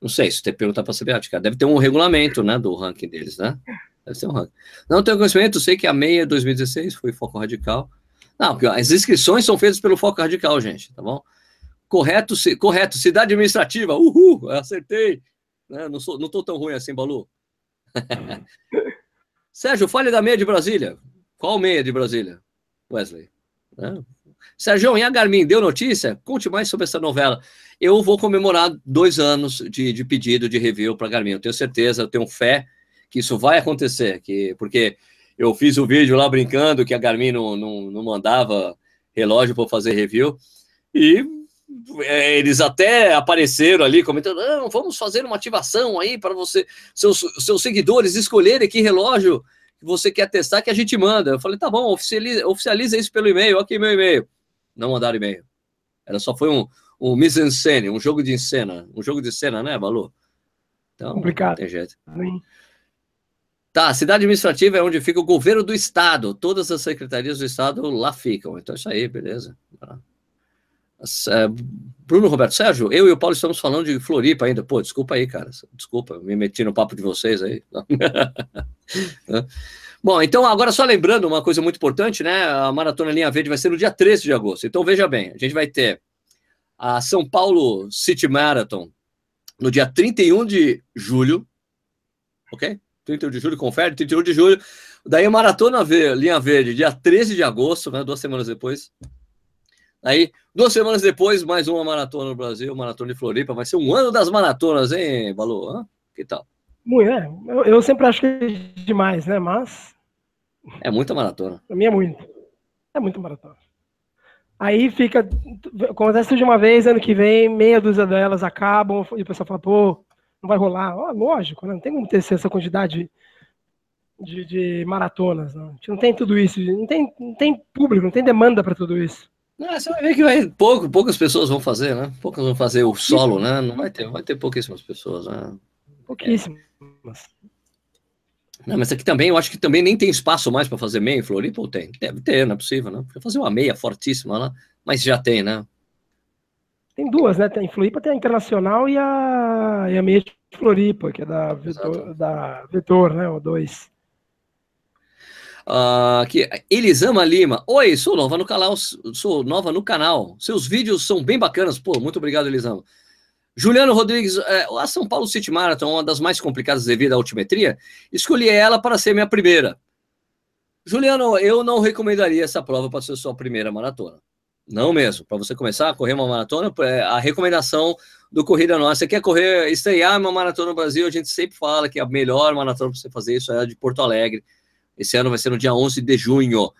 Não sei, se você perguntar para a CBAT, cara, deve ter um regulamento, né, do ranking deles, né? Deve um ranking. Não tenho conhecimento, sei que a meia 2016 foi Foco Radical. Não, as inscrições são feitas pelo Foco Radical, gente, tá bom? Correto, correto, cidade administrativa, uhul, acertei. Né? Não, sou, não tô tão ruim assim, Balu. Sérgio, fale da meia de Brasília. Qual meia de Brasília? Wesley. Né? Sérgio, e a Garmin deu notícia? Conte mais sobre essa novela. Eu vou comemorar dois anos de, de pedido de review para a Garmin. Eu tenho certeza, eu tenho fé que isso vai acontecer, que, porque eu fiz o um vídeo lá brincando que a Garmin não, não, não mandava relógio para fazer review, e é, eles até apareceram ali comentando: não, vamos fazer uma ativação aí para você, seus, seus seguidores escolherem que relógio que você quer testar que a gente manda. Eu falei: tá bom, oficializa, oficializa isso pelo e-mail, ok, meu e-mail. Não mandaram e-mail. Era só foi um, um mise-en-scène, um jogo de cena, um jogo de cena, né, Balu? Então, Complicado. tem jeito. Sim. Tá, cidade administrativa é onde fica o governo do estado. Todas as secretarias do estado lá ficam. Então, isso aí, beleza. É, Bruno Roberto Sérgio, eu e o Paulo estamos falando de Floripa ainda. Pô, desculpa aí, cara. Desculpa, me meti no papo de vocês aí. Bom, então agora só lembrando uma coisa muito importante, né? A Maratona Linha Verde vai ser no dia 13 de agosto. Então veja bem, a gente vai ter a São Paulo City Marathon no dia 31 de julho, ok? 31 de julho, confere, 31 de julho. Daí a Maratona Linha Verde, dia 13 de agosto, né, duas semanas depois. Aí, duas semanas depois, mais uma maratona no Brasil, maratona de Floripa. Vai ser um ano das maratonas, hein, Balu? Que tal? Muito, é. Eu, eu, sempre acho que é demais, né? Mas. É muita maratona. Pra mim é muito. É muito maratona. Aí fica. Acontece de uma vez, ano que vem, meia dúzia delas acabam, e o pessoal fala, pô, não vai rolar. Oh, lógico, né? não tem como ter essa quantidade de, de maratonas. Não. A gente não tem tudo isso, não tem, não tem público, não tem demanda para tudo isso. Não, você vai ver que vai, pouco, poucas pessoas vão fazer, né? Poucas vão fazer o solo, né? Não vai ter, vai ter pouquíssimas pessoas, né? Pouquíssimas. É. Não, mas aqui também, eu acho que também nem tem espaço mais para fazer meia em Floripa, ou tem? Deve ter, não é possível, né? Porque fazer uma meia fortíssima lá, mas já tem, né? Tem duas, né? Tem Floripa, tem a Internacional e a, e a meia de Floripa, que é da Vetor, da Vetor né? O 2. Uh, Elisama Lima. Oi, sou nova no canal. Sou nova no canal. Seus vídeos são bem bacanas. Pô, muito obrigado, Elisama. Juliano Rodrigues, é, a São Paulo City Marathon, uma das mais complicadas devido à altimetria, escolhi ela para ser minha primeira. Juliano, eu não recomendaria essa prova para ser sua primeira maratona. Não mesmo. Para você começar a correr uma maratona, é, a recomendação do Corrida Nossa, você quer correr, estrear uma maratona no Brasil, a gente sempre fala que a melhor maratona para você fazer isso é a de Porto Alegre. Esse ano vai ser no dia 11 de junho.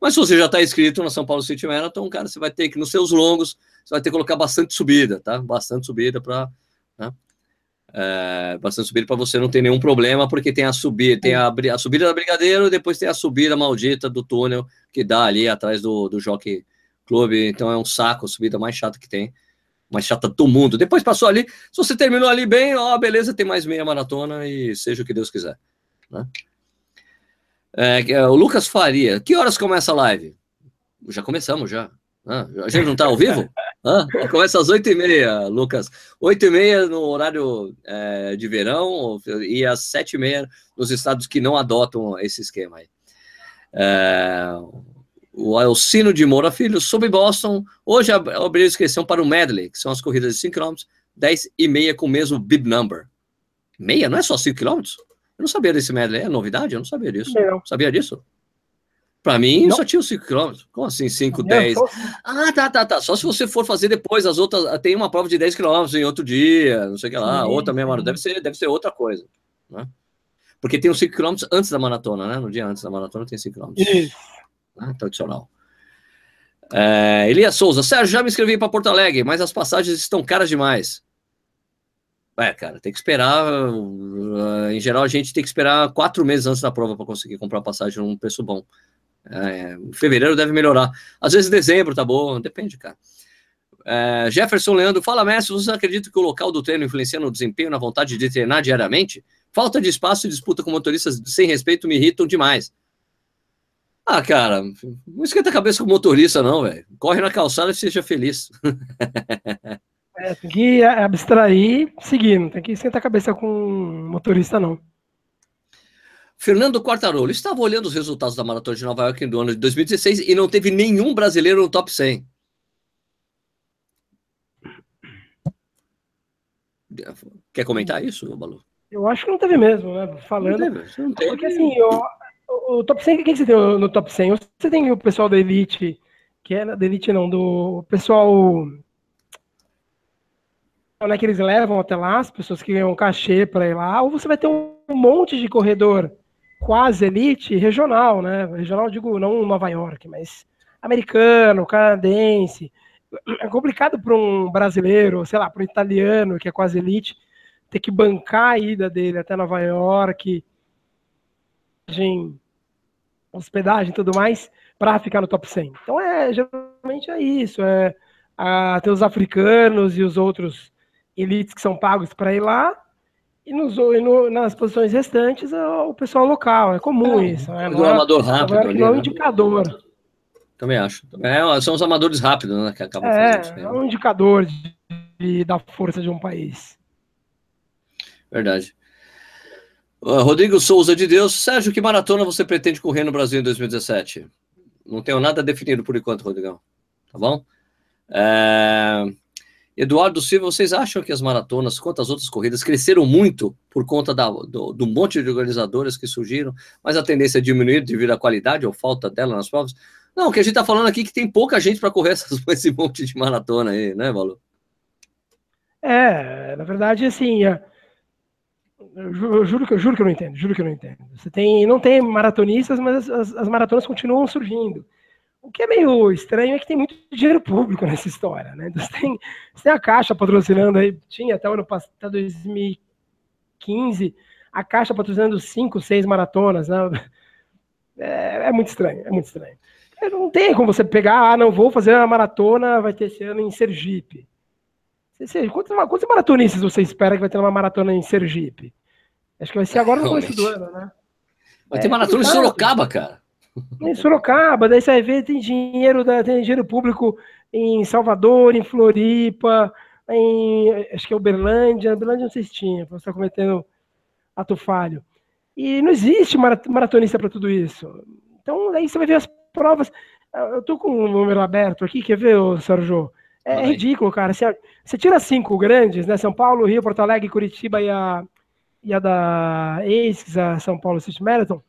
Mas se você já está inscrito na São Paulo City Marathon, cara, você vai ter que, nos seus longos, você vai ter que colocar bastante subida, tá? Bastante subida para. Né? É, bastante subida para você não ter nenhum problema, porque tem a subida, tem a, a, subida da Brigadeiro e depois tem a subida maldita do túnel que dá ali atrás do, do Jockey Club. Então é um saco, a subida mais chata que tem, mais chata do mundo. Depois passou ali, se você terminou ali bem, ó, beleza, tem mais meia maratona e seja o que Deus quiser. Né? É, é, o Lucas Faria, que horas começa a live? Já começamos, já. Ah, a gente não está ao vivo? Ah, começa às oito e meia, Lucas. Oito e meia no horário é, de verão e às sete e meia nos estados que não adotam esse esquema aí. É, o Alcino de Moura Filho, sobre Boston. Hoje abriu inscrição para o Medley, que são as corridas de 5 km, 10 e meia com o mesmo bib number. Meia? Não é só 5 km? Eu não sabia desse medley. É novidade? Eu não sabia disso. Não. Sabia disso? Para mim, não. só tinha 5 km. Como assim, 5, 10? Só... Ah, tá, tá, tá. Só se você for fazer depois as outras. Tem uma prova de 10 km em outro dia, não sei o que lá. Sim, outra mesmo. Deve ser, deve ser outra coisa. Né? Porque tem os 5 km antes da maratona, né? No dia antes da maratona tem 5 km. Isso. Né? Tradicional. É, Elias Souza, Sérgio, já me inscrevi para Porto Alegre, mas as passagens estão caras demais. É, cara, tem que esperar. Uh, em geral, a gente tem que esperar quatro meses antes da prova para conseguir comprar passagem num preço bom. É, fevereiro deve melhorar. Às vezes dezembro tá bom, depende, cara. É, Jefferson Leandro, fala, mestre, você acredita que o local do treino influencia no desempenho, na vontade de treinar diariamente? Falta de espaço e disputa com motoristas sem respeito me irritam demais. Ah, cara, não esquenta a cabeça com motorista, não, velho. Corre na calçada e seja feliz. É, tem que abstrair seguindo, tem que esquentar a cabeça com motorista, não. Fernando Quartarolo estava olhando os resultados da Maratona de Nova York do ano de 2016 e não teve nenhum brasileiro no top 100. Quer comentar isso, Balu? Eu acho que não teve mesmo, né? Falando. Não teve, não teve. Porque assim, eu, o, top 100, quem você tem no top 100? Você tem o pessoal da Elite, que é da Elite não, do pessoal né, que eles levam até lá, as pessoas que ganham cachê para ir lá, ou você vai ter um monte de corredor quase elite regional, né? Regional, digo, não Nova York, mas americano, canadense. É complicado para um brasileiro, sei lá, para um italiano que é quase elite, ter que bancar a ida dele até Nova York, hospedagem e tudo mais, para ficar no top 100. Então, é, geralmente é isso. É, a, tem os africanos e os outros elites que são pagos para ir lá, e, nos, e no, nas posições restantes o pessoal local. É comum é, isso. Né? Do amador rápido. Ali, não é um né? indicador. Também acho. É, são os amadores rápidos né, que acabam é, fazendo isso. É um indicador de, de, da força de um país. Verdade. Rodrigo Souza de Deus. Sérgio, que maratona você pretende correr no Brasil em 2017? Não tenho nada definido por enquanto, Rodrigão. Tá bom? É... Eduardo Silva, vocês acham que as maratonas, quanto as outras corridas, cresceram muito por conta da, do, do monte de organizadoras que surgiram, mas a tendência é diminuir devido à qualidade ou falta dela nas provas? Não, o que a gente está falando aqui é que tem pouca gente para correr essas, esse monte de maratona aí, né, Valu? É, na verdade, assim, é, eu juro que eu juro que eu não entendo, juro que eu não entendo. Você tem, não tem maratonistas, mas as, as, maratonas continuam surgindo. O que é meio estranho é que tem muito dinheiro público nessa história, né? Você tem, você tem a Caixa patrocinando aí, tinha até o ano passado, até 2015, a Caixa patrocinando cinco, seis maratonas, né? É, é muito estranho, é muito estranho. Não tem como você pegar, ah, não vou fazer a maratona, vai ter esse ano em Sergipe. Quantos, quantos maratonistas você espera que vai ter uma maratona em Sergipe? Acho que vai ser agora no começo do ano, né? Vai é, ter maratona em Sorocaba, cara. Em Sorocaba, daí você vai ver, tem dinheiro, tem dinheiro público em Salvador, em Floripa, em acho que é Uberlândia, Uberlândia não sei se tinha, você está cometendo ato falho. E não existe maratonista para tudo isso. Então, aí você vai ver as provas. Eu tô com o um número aberto aqui, quer ver, Sérgio? É, é ridículo, cara. Você, você tira cinco grandes, né? São Paulo, Rio, Porto Alegre, Curitiba e a, e a da ASICS, a São Paulo City Marathon,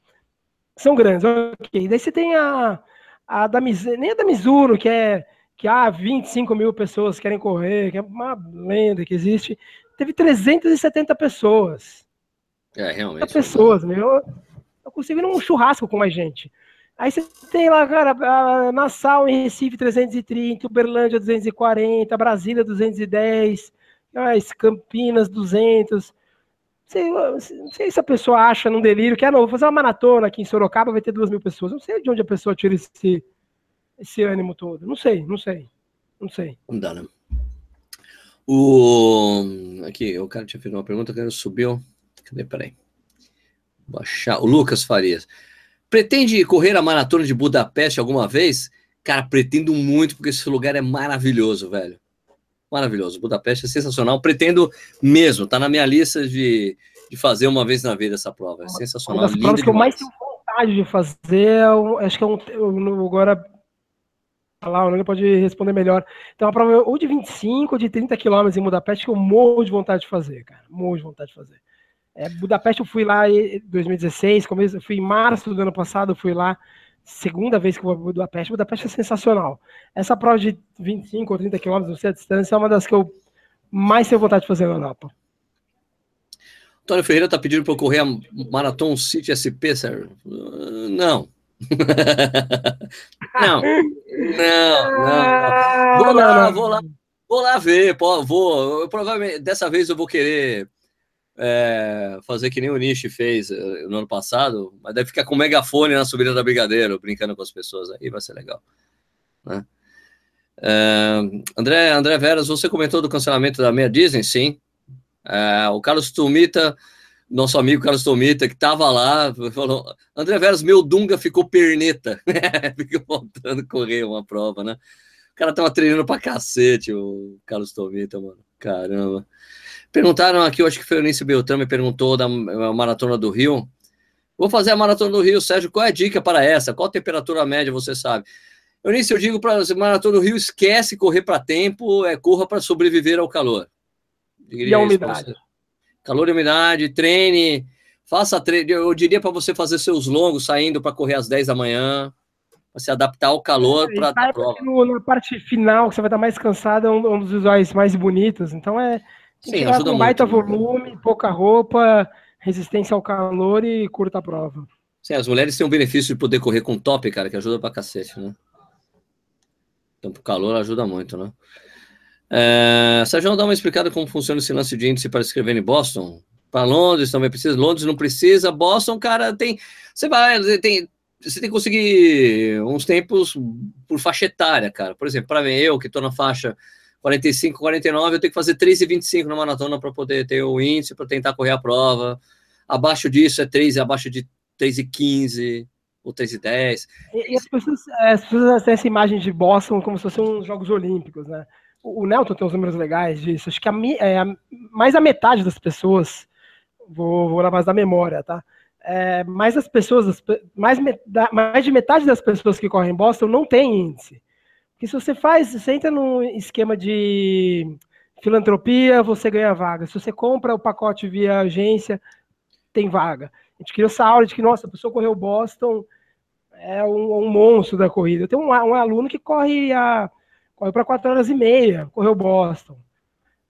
são grandes, ok. Daí você tem a, a da nem a da Mizuno, que é que há ah, 25 mil pessoas querem correr, que é uma lenda que existe. Teve 370 pessoas. É, realmente. Pessoas, meu. Eu consigo ir num churrasco com mais gente. Aí você tem lá, cara, Nassau em Recife 330, Uberlândia 240, Brasília 210, Campinas 200. Não sei se a pessoa acha num delírio que, ah, não, vou fazer uma maratona aqui em Sorocaba, vai ter duas mil pessoas. Não sei de onde a pessoa tira esse, esse ânimo todo. Não sei, não sei. Não sei. Não dá, né? O... Aqui, o cara tinha feito uma pergunta, o cara subiu. Cadê? Peraí. Baixar. O Lucas Farias. Pretende correr a maratona de Budapeste alguma vez? Cara, pretendo muito, porque esse lugar é maravilhoso, velho maravilhoso. Budapeste é sensacional. Pretendo mesmo, tá na minha lista de, de fazer uma vez na vida essa prova. É sensacional. Uma das provas que eu mais tenho vontade de fazer, acho que é um. Eu, agora lá, o Nuno pode responder melhor. Então, uma prova ou de 25 ou de 30 quilômetros em Budapeste que eu morro de vontade de fazer, cara. Morro de vontade de fazer. É, Budapeste eu fui lá em 2016, começo, fui em março do ano passado, eu fui lá segunda vez que eu vou para Budapeste. Budapeste é sensacional. Essa prova de 25 ou 30 quilômetros, não sei a distância, é uma das que eu mais tenho vontade de fazer na Europa. Antônio Ferreira está pedindo para eu correr a Marathon City SP, Sérgio. Uh, não. não. Não, não. Vou lá, vou lá. Vou lá ver, vou. Eu, provavelmente dessa vez eu vou querer é, fazer que nem o Nishi fez eh, no ano passado, mas deve ficar com megafone na subida da Brigadeiro, brincando com as pessoas aí, vai ser legal. Né? É, André, André Veras, você comentou do cancelamento da meia Disney? Sim. É, o Carlos Tumita nosso amigo Carlos Tomita, que estava lá, falou: André Veras, meu Dunga ficou perneta, ficou voltando correr uma prova, né? O cara tava treinando pra cacete, o Carlos Tomita, mano. Caramba. Perguntaram aqui, eu acho que foi o Eunice Beltrão, me perguntou da Maratona do Rio. Vou fazer a Maratona do Rio, Sérgio, qual é a dica para essa? Qual a temperatura média, você sabe? Eunice, eu digo para a Maratona do Rio, esquece correr para tempo, é, corra para sobreviver ao calor. e a umidade? calor e umidade, treine, faça treino. Eu diria para você fazer seus longos saindo para correr às 10 da manhã, para se adaptar ao calor é, para a prova. Na parte final, que você vai estar mais cansado, é um, um dos visuais mais bonitos. Então é Sim, ajuda com baita muito, né? volume, pouca roupa, resistência ao calor e curta a prova. Sim, as mulheres têm o benefício de poder correr com top, cara, que ajuda pra cacete, né? Então, pro calor ajuda muito, né? É, Sérgio, dá uma explicada como funciona esse lance de índice para escrever em Boston. Para Londres também precisa. Londres não precisa. Boston, cara, tem. Você vai. Tem, você tem que conseguir uns tempos por faixa etária, cara. Por exemplo, para mim, eu que estou na faixa 45, 49, eu tenho que fazer 3,25 na maratona para poder ter o índice, para tentar correr a prova. Abaixo disso é 3, abaixo de 3,15 ou 3,10. E, e as pessoas, as pessoas têm essa imagem de Boston como se fossem uns Jogos Olímpicos, né? o Nelton tem uns números legais disso. Acho que a, é, a, mais a metade das pessoas, vou, vou na base da memória, tá? É, mais as pessoas, mais, mais de metade das pessoas que correm em Boston não tem índice. Porque se você faz, você entra num esquema de filantropia, você ganha vaga. Se você compra o pacote via agência, tem vaga. A gente criou essa aula de que, nossa, a pessoa correu Boston, é um, um monstro da corrida. Tenho um, um aluno que corre a correu para 4 horas e meia, correu Boston.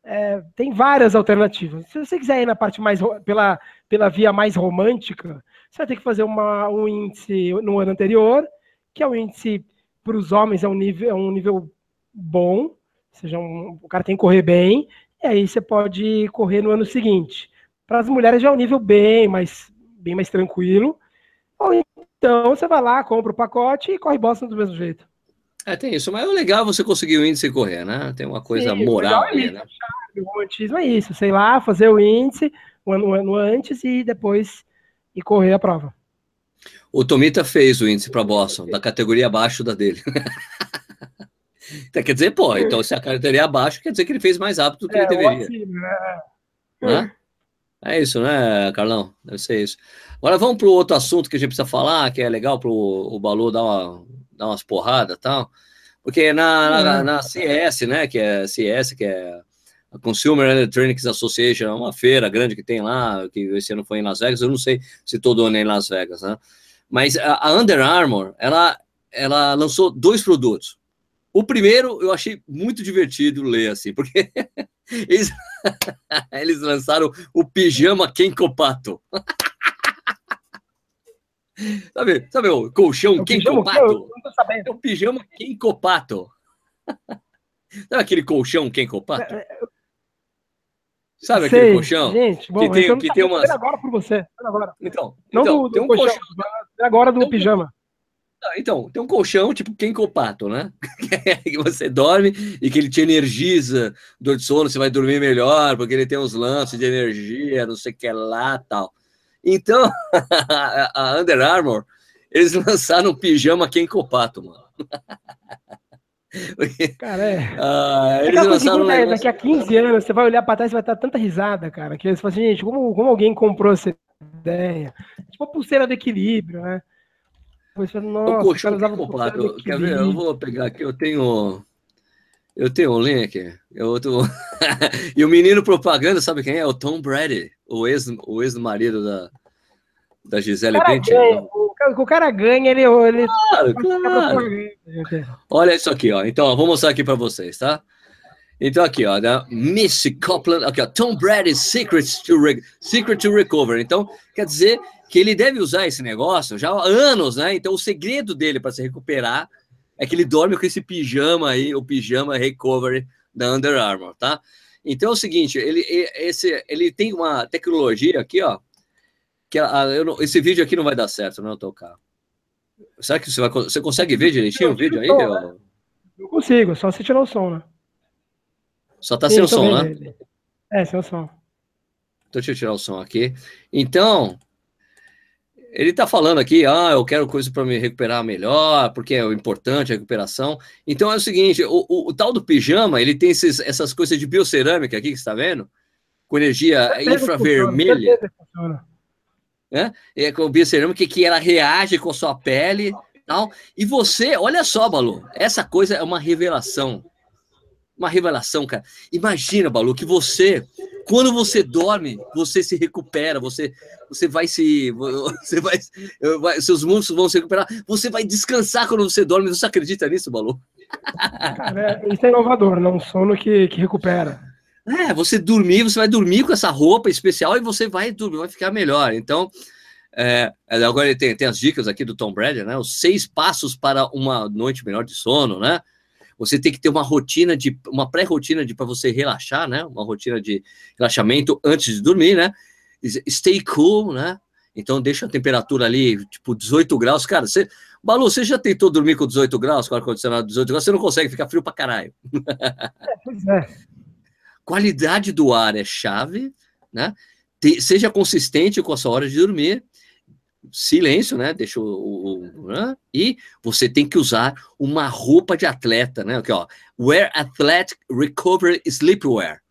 É, tem várias alternativas. Se você quiser ir na parte mais pela, pela via mais romântica, você vai ter que fazer uma, um índice no ano anterior, que é um índice para os homens é um nível, é um nível bom, ou seja, um, o cara tem que correr bem, e aí você pode correr no ano seguinte. Para as mulheres já é um nível bem mais, bem mais tranquilo. Ou então você vai lá, compra o pacote e corre Boston do mesmo jeito. É, tem isso, mas é legal você conseguir o índice correr, né? Tem uma coisa Sim, moral é né? O romantismo é isso, sei lá, fazer o índice um ano, um ano antes e depois e correr a prova. O Tomita fez o índice para Boston, da categoria abaixo da dele. então, quer dizer, pô, então se a categoria é abaixo, quer dizer que ele fez mais rápido do que é, ele deveria. Né? É isso, né, Carlão? Deve ser isso. Agora vamos para o outro assunto que a gente precisa falar, que é legal para o Balu dar uma dar umas porradas e tal. Porque na, na, na, CS, né, que é CS, que é a Consumer Electronics Association, é uma feira grande que tem lá, que esse ano foi em Las Vegas, eu não sei se todo ano é em Las Vegas, né? Mas a, a Under Armour, ela, ela lançou dois produtos. O primeiro eu achei muito divertido ler assim, porque eles, eles lançaram o pijama Kenkopato. Sabe, sabe o colchão é Kenkopato? É o pijama Kenkopato. sabe aquele colchão Kenkopato? É, é, sabe Sei, aquele colchão? Gente, bom, que tem, que tem umas... agora por você. Agora. Então, Não então, do, do tem um colchão. colchão. Agora do então, pijama. Então, tem um colchão tipo Kenkopato, né? que você dorme e que ele te energiza dor de sono, você vai dormir melhor, porque ele tem uns lances de energia, não sei o que lá tal. Então, a Under Armour, eles lançaram um pijama Kenkopato, mano. Cara, é. Ah, eles lançaram um negócio... Daqui a 15 anos, você vai olhar pra trás e vai estar tanta risada, cara, que você fala assim, gente, como, como alguém comprou essa ideia? Tipo a pulseira do equilíbrio, né? Você fala, Nossa, o Kenkopato, quer ver? Eu vou pegar aqui, eu tenho... Eu tenho um link. Eu tô... e o menino propaganda, sabe quem é? O Tom Brady, o ex-marido ex da, da Gisele Bündchen. O, o, cara ganha, ele. ele... Claro, claro. Olha isso aqui, ó. Então, ó, vou mostrar aqui para vocês, tá? Então, aqui, ó, da Missy Copeland, aqui, ó, Tom Brady Secrets to, Re Secret to Recover. Então, quer dizer que ele deve usar esse negócio já há anos, né? Então, o segredo dele para se recuperar é que ele dorme com esse pijama aí, o pijama recovery da Under Armour, tá? Então é o seguinte, ele, esse, ele tem uma tecnologia aqui, ó, que a, não, esse vídeo aqui não vai dar certo, não, tocar. Será que você, vai, você consegue ver direitinho o vídeo aí? Som, né? Eu consigo, só se tirar o som, né? Só tá Sim, sem o som, né? É, sem o som. Então, deixa eu tirar o som aqui. Então, ele está falando aqui, ah, eu quero coisa para me recuperar melhor, porque é importante a recuperação. Então é o seguinte, o, o, o tal do pijama, ele tem esses, essas coisas de biocerâmica aqui que você está vendo, com energia infravermelha. Né? É, com biocerâmica que ela reage com sua pele. Tal. E você, olha só, Balu, essa coisa é uma revelação. Uma revelação, cara. Imagina, Balu, que você quando você dorme, você se recupera, você, você vai se. Você vai, vai, seus músculos vão se recuperar. Você vai descansar quando você dorme. Você acredita nisso, Balu? Cara, é, isso é inovador, não um sono que, que recupera. É, você dormir, você vai dormir com essa roupa especial e você vai dormir, vai ficar melhor. Então, é, agora tem, tem as dicas aqui do Tom Brady, né? Os seis passos para uma noite melhor de sono, né? Você tem que ter uma rotina de uma pré-rotina de para você relaxar, né? Uma rotina de relaxamento antes de dormir, né? Stay cool, né? Então deixa a temperatura ali, tipo 18 graus. Cara, você, Balu, você já tentou dormir com 18 graus, com ar-condicionado 18 graus? Você não consegue, ficar frio pra caralho. É, pois é. Qualidade do ar é chave, né? Te, seja consistente com a sua hora de dormir silêncio, né? Deixa o, o né? e você tem que usar uma roupa de atleta, né? Aqui, ó, Wear Athletic Recovery Sleepwear.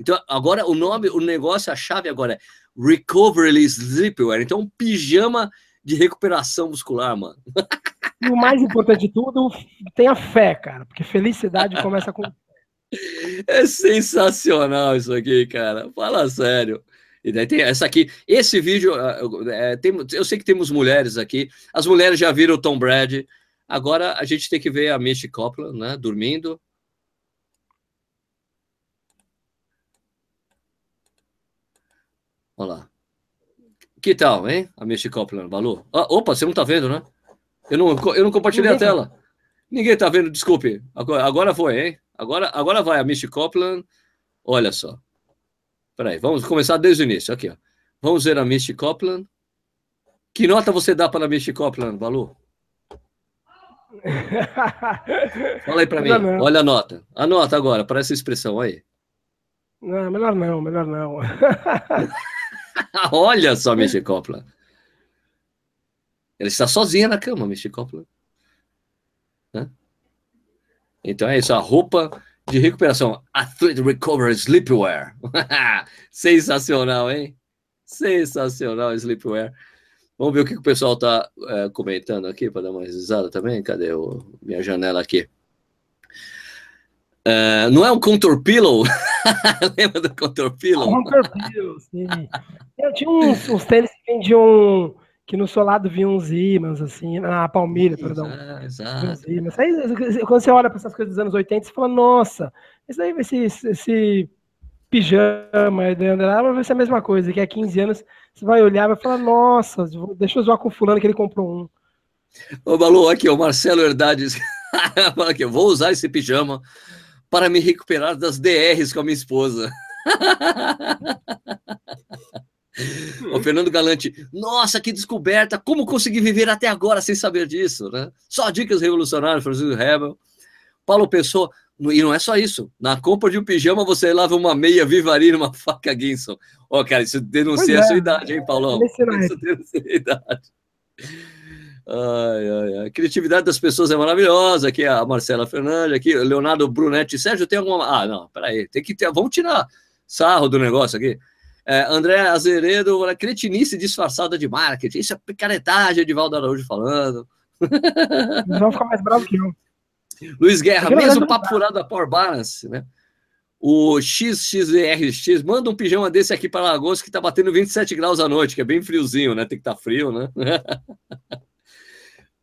Então agora o nome, o negócio, a chave agora é Recovery Sleepwear. Então um pijama de recuperação muscular, mano. E o mais importante de tudo, tenha fé, cara, porque felicidade começa com é sensacional isso aqui, cara. Fala sério. E daí tem essa aqui. Esse vídeo, é, tem, eu sei que temos mulheres aqui. As mulheres já viram o Tom Brady. Agora a gente tem que ver a Misty Copeland, né? Dormindo. Olha lá. Que tal, hein? A Misty Copeland, Balu. Ah, opa, você não tá vendo, né? Eu não, eu não compartilhei Ninguém a tela. Tá. Ninguém tá vendo, desculpe. Agora, agora foi, hein? Agora, agora vai a Misty Copeland. Olha só. Peraí, vamos começar desde o início. Aqui, ó. Vamos ver a Misty Copeland. Que nota você dá para a Misty Copeland, Balu? Fala aí para mim. Não. Olha a nota. A nota agora, para essa expressão aí. Não, melhor não, melhor não. Olha só, Misty Copeland. Ela está sozinha na cama, Misty Copeland. Então é isso, a roupa de recuperação. Athlete Recovery Sleepwear. Sensacional, hein? Sensacional sleepwear. Vamos ver o que o pessoal está é, comentando aqui para dar uma risada também. Cadê o, minha janela aqui? Uh, não é um contour pillow? Lembra do contour pillow? Contour pillow, sim. Eu tinha uns, uns tênis que vendiam que no seu lado vinha uns ímãs, assim, na Palmeira, perdão. Ah, exato. Aí, quando você olha para essas coisas dos anos 80, você fala, nossa, esse aí vai ser esse, esse pijama de André vai ser a mesma coisa, que há 15 anos você vai olhar e vai falar, nossa, deixa eu zoar com o fulano que ele comprou um. Ô, Balu, aqui, o Marcelo Herdades fala aqui, eu vou usar esse pijama para me recuperar das DRs com a minha esposa. O Fernando Galante, nossa, que descoberta! Como consegui viver até agora sem saber disso, né? Só dicas revolucionárias, Francisco Rebel. Paulo Pessoa, e não é só isso. Na compra de um pijama, você lava uma meia Vivari e uma faca Ginson. Ó, oh, cara, isso denuncia é. a sua idade, hein, Paulão? Isso denuncia a idade. Ai, ai, ai. A criatividade das pessoas é maravilhosa. Aqui é a Marcela Fernandes, aqui Leonardo Brunetti. Sérgio, tem alguma. Ah, não, peraí. Tem que ter. Vamos tirar sarro do negócio aqui. É, André Azeredo, cretinice disfarçada de marketing. Isso é picaretagem, Edivaldo Araújo falando. Não vão ficar mais bravo que eu. Luiz Guerra, mesmo papo furado da Power Balance, né? O XXRX, manda um pijama desse aqui para Lagoas que tá batendo 27 graus à noite, que é bem friozinho, né? Tem que estar tá frio, né?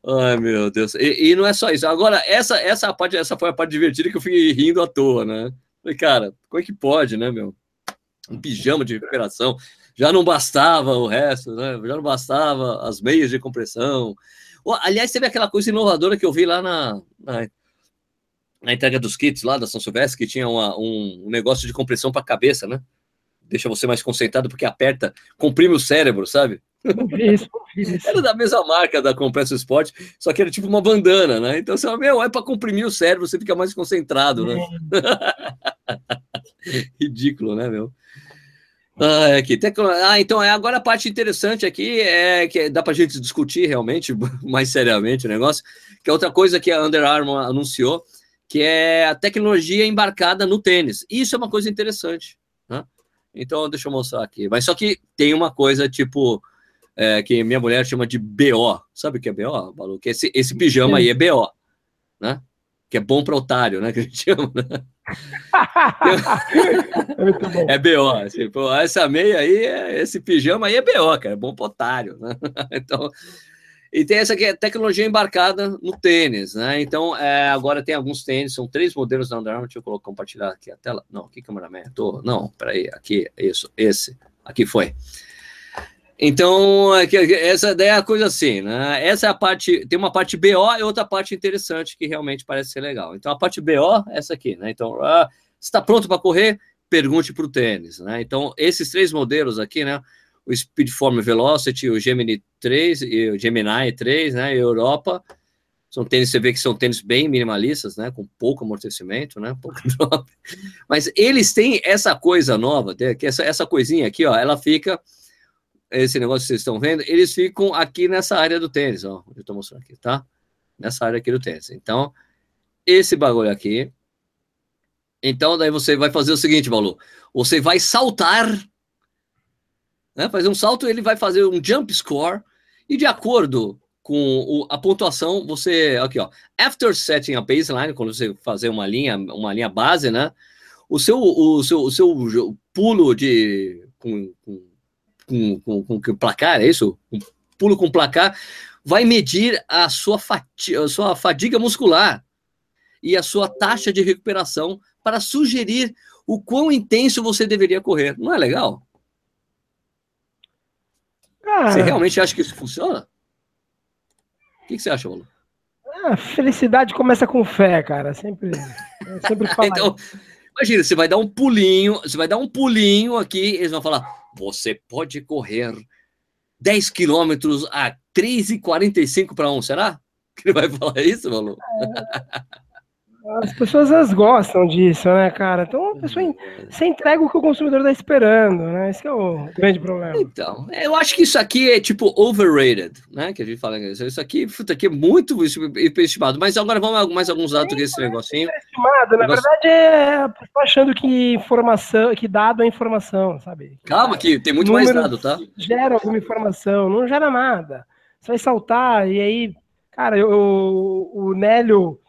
Ai, meu Deus. E, e, não é só isso. Agora, essa, essa, parte, essa foi a parte divertida que eu fiquei rindo à toa, né? Falei, cara, como é que pode, né, meu? Um pijama de recuperação. Já não bastava o resto, né? Já não bastava as meias de compressão. Aliás, teve aquela coisa inovadora que eu vi lá na, na, na entrega dos kits lá da São Silvestre, que tinha uma, um, um negócio de compressão para a cabeça, né? Deixa você mais concentrado porque aperta, comprime o cérebro, sabe? Isso, isso. Era da mesma marca da Compressor Sport, só que era tipo uma bandana, né? Então você fala, meu, é para comprimir o cérebro, você fica mais concentrado, né? Ridículo, né, meu? Ah, aqui, tecno... ah, então é agora a parte interessante aqui é que dá para gente discutir realmente mais seriamente o negócio, que é outra coisa que a Under Armour anunciou, que é a tecnologia embarcada no tênis. Isso é uma coisa interessante, né? Então deixa eu mostrar aqui. Mas só que tem uma coisa tipo é, que minha mulher chama de BO. Sabe o que é BO, Balu? Que esse, esse pijama aí é BO, né? Que é bom para otário, né? Que a gente chama, né? É, BO. Assim, essa meia aí, esse pijama aí é BO, cara. É bom para otário, né? Então, e tem essa aqui, é tecnologia embarcada no tênis, né? Então, é, agora tem alguns tênis, são três modelos da Under Armour. Deixa eu compartilhar aqui a tela. Não, aqui, cameraman. Tô, não, peraí, aqui, isso, esse. Aqui foi. Então, essa daí é a coisa assim, né? Essa é a parte, tem uma parte BO e outra parte interessante que realmente parece ser legal. Então, a parte BO é essa aqui, né? Então, ah, está pronto para correr? Pergunte para o tênis, né? Então, esses três modelos aqui, né? O Speedform Velocity, o Gemini 3 e o Gemini 3, né? Europa, são tênis, você vê que são tênis bem minimalistas, né? Com pouco amortecimento, né? Pouco drop. Mas eles têm essa coisa nova, que essa, essa coisinha aqui, ó, ela fica esse negócio que vocês estão vendo, eles ficam aqui nessa área do tênis, ó. Eu estou mostrando aqui, tá? Nessa área aqui do tênis. Então, esse bagulho aqui. Então, daí você vai fazer o seguinte, Balu. Você vai saltar, né? Fazer um salto, ele vai fazer um jump score, e de acordo com o, a pontuação, você. Aqui, ó. After setting a baseline, quando você fazer uma linha, uma linha base, né? O seu, o seu, o seu pulo de. Com, com com, com, com placar, é isso? Um pulo com placar, vai medir a sua, fatiga, a sua fadiga muscular e a sua taxa de recuperação para sugerir o quão intenso você deveria correr. Não é legal? Ah, você realmente acha que isso funciona? O que, que você acha, Paulo? A felicidade começa com fé, cara. Sempre, sempre falo. então, imagina, você vai dar um pulinho, você vai dar um pulinho aqui, eles vão falar: você pode correr 10 quilômetros a 3,45 para 1, será? Que ele vai falar isso, Malu? É. As pessoas elas gostam disso, né, cara? Então a pessoa uhum. você entrega o que o consumidor está esperando, né? Esse é o grande problema. Então, eu acho que isso aqui é tipo overrated, né? Que a gente fala isso. Isso aqui, puta, aqui é muito estimado. Mas agora vamos mais alguns dados desse negocinho. Estimado, na negócio... verdade, é achando que informação, que dado é informação, sabe? Calma, que tem muito Números mais dado, tá? Gera alguma informação, não gera nada. Você vai saltar e aí, cara, eu, o Nélio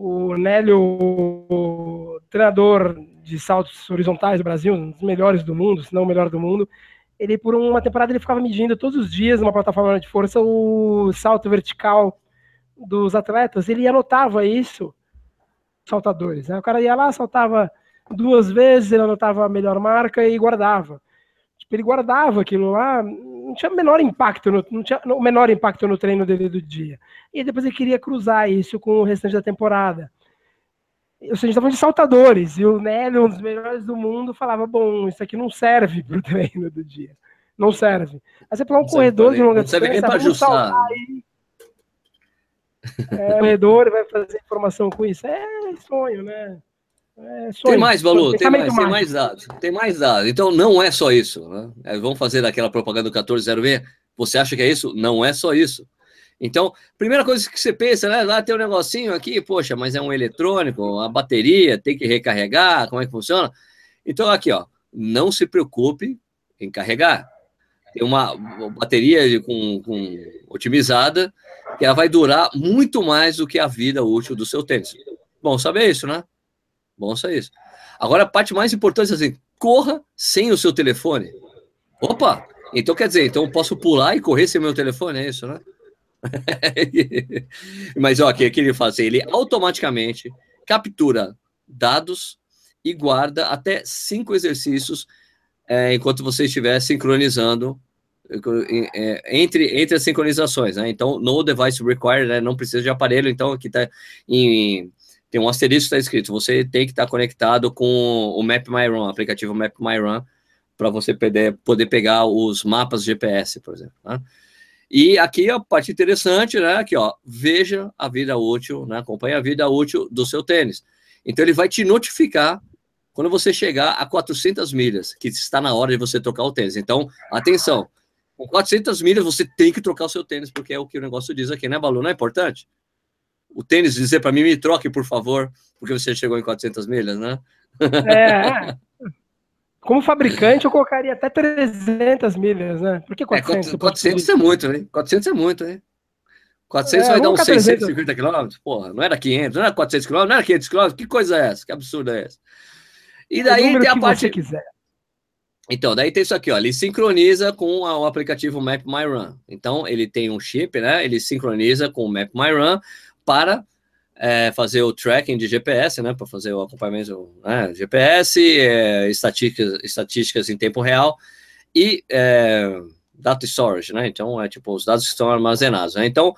o Nélio, treinador de saltos horizontais do Brasil, um dos melhores do mundo, se não o melhor do mundo, ele por uma temporada ele ficava medindo todos os dias numa plataforma de força o salto vertical dos atletas, ele anotava isso, saltadores, né? O cara ia lá, saltava duas vezes, ele anotava a melhor marca e guardava. Tipo, ele guardava aquilo lá, não tinha menor impacto, no, não tinha o menor impacto no treino dele do dia. E depois ele queria cruzar isso com o restante da temporada. Ou seja, a gente estava de saltadores, e o Nélio, um dos melhores do mundo, falava: bom, isso aqui não serve para o treino do dia. Não serve. Aí você pegar um não corredor de longa distância, vamos saltar aí. É, corredor vai fazer informação com isso. É sonho, né? É tem mais, valor, tem mais, tem mais dados. Tem mais dados. Então não é só isso. Né? É, vamos fazer aquela propaganda do 1406. Você acha que é isso? Não é só isso. Então, primeira coisa que você pensa, né? Lá tem um negocinho aqui, poxa, mas é um eletrônico, a bateria tem que recarregar, como é que funciona? Então, aqui, ó, não se preocupe em carregar. Tem uma bateria com, com otimizada que ela vai durar muito mais do que a vida útil do seu tênis. Bom saber isso, né? Bom só isso. Agora, a parte mais importante é assim, corra sem o seu telefone. Opa! Então quer dizer, então eu posso pular e correr sem meu telefone, é isso, né? Mas ó, o que, que ele faz? Ele automaticamente captura dados e guarda até cinco exercícios é, enquanto você estiver sincronizando é, entre, entre as sincronizações, né? Então, no device required, né? não precisa de aparelho, então aqui está em tem um asterisco está escrito, você tem que estar tá conectado com o MapMyRun, o aplicativo MapMyRun, para você poder, poder pegar os mapas GPS, por exemplo. Né? E aqui a parte interessante, né? Aqui, ó, veja a vida útil, né? Acompanhe a vida útil do seu tênis. Então ele vai te notificar quando você chegar a 400 milhas, que está na hora de você trocar o tênis. Então, atenção, com 400 milhas você tem que trocar o seu tênis, porque é o que o negócio diz aqui, né, Balu? Não é importante? O tênis dizer para mim, me troque, por favor, porque você chegou em 400 milhas, né? É. Como fabricante, eu colocaria até 300 milhas, né? Por que 400? É, 400 é muito, né? 400 é muito, né? 400 é, vai dar uns 650 quilômetros? Porra, não era 500, não era 400 quilômetros, não era 500 quilômetros? Que coisa é essa? Que absurdo é essa? E daí tem a parte. quiser. Então, daí tem isso aqui, ó. Ele sincroniza com o aplicativo Map My Run. Então, ele tem um chip, né? Ele sincroniza com o Map My Run para é, fazer o tracking de GPS, né? Para fazer o acompanhamento né, GPS, é, estatísticas, estatísticas em tempo real e é, data storage, né? Então, é tipo os dados que estão armazenados, né? Então,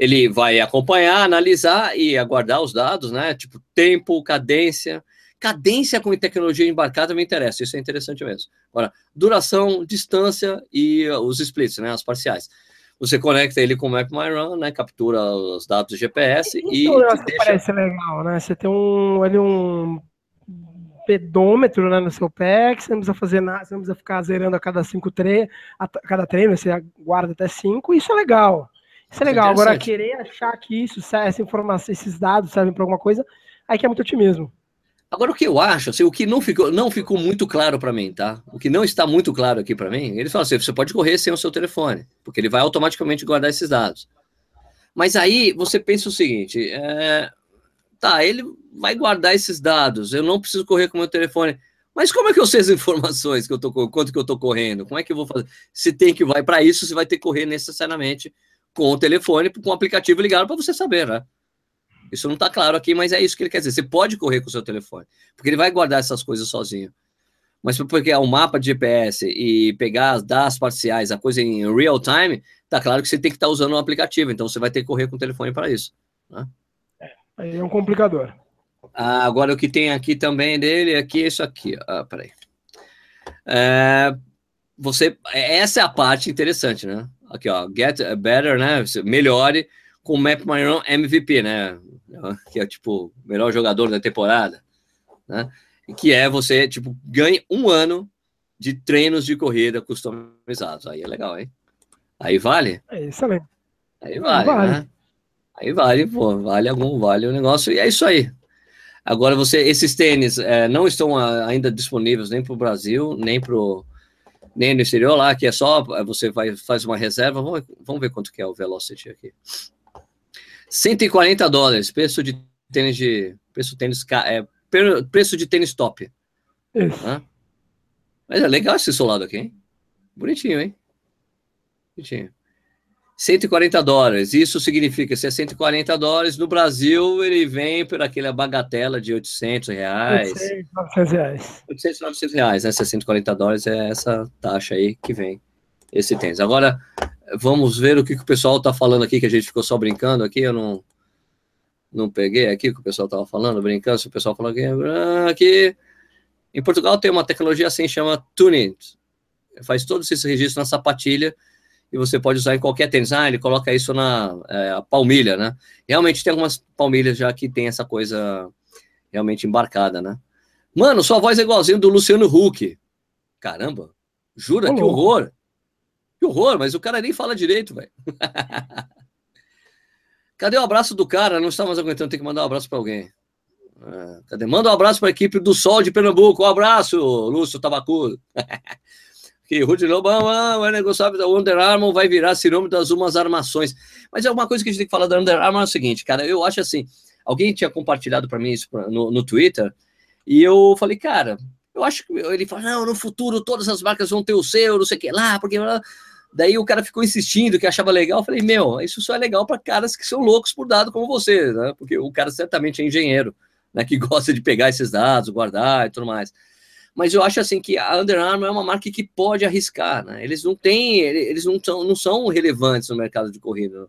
ele vai acompanhar, analisar e aguardar os dados, né? Tipo tempo, cadência, cadência com tecnologia embarcada me interessa, isso é interessante mesmo. Agora, duração, distância e os splits, né, as parciais. Você conecta ele com o Map My Run, né, captura os dados do GPS isso e deixa... parece legal, né? Você tem um, ali um pedômetro né, no seu pé, que você não precisa fazer nada, você não precisa ficar zerando a cada cinco tre a cada treino, você guarda até cinco, isso é legal. Isso é legal. Agora, querer achar que isso, essa informação, esses dados servem para alguma coisa, aí que é muito otimismo. Agora, o que eu acho, assim, o que não ficou, não ficou muito claro para mim, tá? O que não está muito claro aqui para mim, ele fala assim: você pode correr sem o seu telefone, porque ele vai automaticamente guardar esses dados. Mas aí você pensa o seguinte: é, tá, ele vai guardar esses dados, eu não preciso correr com o meu telefone. Mas como é que eu sei as informações que eu tô quanto que eu tô correndo? Como é que eu vou fazer? Se tem que vai para isso, você vai ter que correr necessariamente com o telefone, com o aplicativo ligado para você saber, né? Isso não está claro aqui, mas é isso que ele quer dizer. Você pode correr com o seu telefone, porque ele vai guardar essas coisas sozinho. Mas porque é um mapa de GPS e pegar as dados parciais, a coisa em real time, tá claro que você tem que estar tá usando um aplicativo, então você vai ter que correr com o telefone para isso. Né? É, aí é um complicador. Ah, agora o que tem aqui também dele aqui é isso aqui. Ah, peraí. É, você, essa é a parte interessante, né? Aqui, ó, get better, né? Melhore com o Map My Run MVP, né? Que é tipo melhor jogador da temporada, né? Que é você tipo ganhe um ano de treinos de corrida customizados. Aí é legal, hein? Aí vale? É excelente. Aí vale, vale. né? Aí vale, pô, vale algum, vale o negócio e é isso aí. Agora você, esses tênis é, não estão ainda disponíveis nem para o Brasil, nem pro nem no exterior lá, que é só você vai faz uma reserva. Vamos, vamos ver quanto que é o Velocity aqui. 140 dólares, preço de tênis de. Preço, tênis, é, preço de tênis top. Né? Mas é legal esse solado aqui, hein? Bonitinho, hein? Bonitinho. 140 dólares. Isso significa, se é 140 dólares, no Brasil ele vem por aquela bagatela de 800 reais. 800, 900 reais. 800, 900 reais, né? Se é 140 dólares, é essa taxa aí que vem esse tênis. Agora, vamos ver o que, que o pessoal está falando aqui, que a gente ficou só brincando aqui, eu não, não peguei aqui o que o pessoal estava falando, brincando, se o pessoal falou aqui, ah, aqui, em Portugal tem uma tecnologia assim, chama tuning, faz todo esse registro na sapatilha, e você pode usar em qualquer tênis, ah, ele coloca isso na é, palmilha, né, realmente tem algumas palmilhas já que tem essa coisa realmente embarcada, né, mano, sua voz é igualzinho do Luciano Huck, caramba, jura, que horror, que horror, mas o cara nem fala direito, velho. Cadê o abraço do cara? Não estamos aguentando, tem que mandar um abraço para alguém. É, cadê? Manda um abraço para a equipe do Sol de Pernambuco. Um abraço, Lúcio Tabacudo. que Rudy Lobão negociar, o Under Armour vai virar sinônimo das umas armações. Mas é uma coisa que a gente tem que falar da Under Armour é o seguinte, cara, eu acho assim, alguém tinha compartilhado para mim isso no, no Twitter, e eu falei, cara, eu acho que ele fala, não, no futuro todas as marcas vão ter o seu, não sei o que lá, porque Daí o cara ficou insistindo que achava legal. Eu falei, meu, isso só é legal para caras que são loucos por dado como você, né? Porque o cara certamente é engenheiro, né? Que gosta de pegar esses dados, guardar e tudo mais. Mas eu acho assim que a Under Armour é uma marca que pode arriscar, né? Eles não têm, eles não são, não são relevantes no mercado de corrida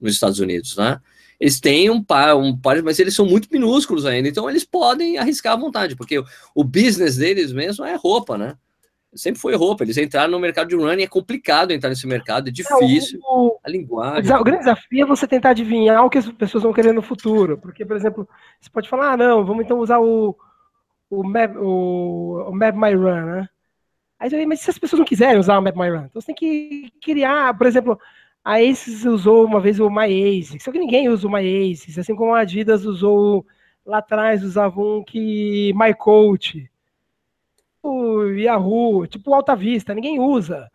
nos Estados Unidos, né? Eles têm um par, um par, mas eles são muito minúsculos ainda, então eles podem arriscar à vontade, porque o, o business deles mesmo é roupa, né? Sempre foi roupa. Eles entraram no mercado de running, é complicado entrar nesse mercado, é difícil. o, a linguagem. O grande desafio é você tentar adivinhar o que as pessoas vão querer no futuro. Porque, por exemplo, você pode falar, ah, não, vamos então usar o, o Map, o, o Map My Run, né? Aí, mas se as pessoas não quiserem usar o Map My Run, então você tem que criar, por exemplo, a Aces usou uma vez o My Ace, só que ninguém usa o My Ace, assim como a Adidas usou lá atrás, usava um que My Coach, o Yahoo, tipo Alta Vista, ninguém usa.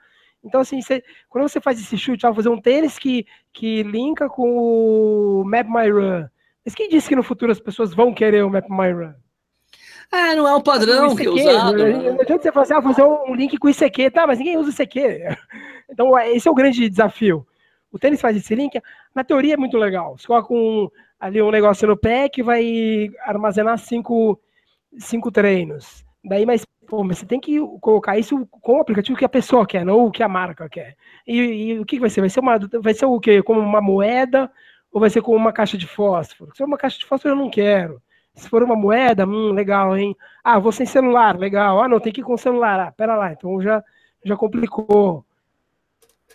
Então, assim, você, quando você faz esse chute, vai fazer um tênis que, que linka com o Map My Run. Mas quem disse que no futuro as pessoas vão querer o Map My Run? É, não é um padrão que é usado. Não, né? não adianta você fazer, assim, ah, fazer um link com ICQ, tá, mas ninguém usa ICQ. Então, esse é o grande desafio. O tênis faz esse link, na teoria é muito legal. Você coloca um, ali um negócio no pé que vai armazenar cinco, cinco treinos. Daí, mas, pô, mas você tem que colocar isso com o aplicativo que a pessoa quer, não o que a marca quer. E, e o que, vai ser? Vai ser, uma, vai ser o quê? Como uma moeda ou vai ser como uma caixa de fósforo? Se for uma caixa de fósforo, eu não quero. Se for uma moeda, hum, legal, hein? Ah, vou sem celular, legal. Ah, não, tem que ir com celular. Ah, pera lá, então já, já complicou.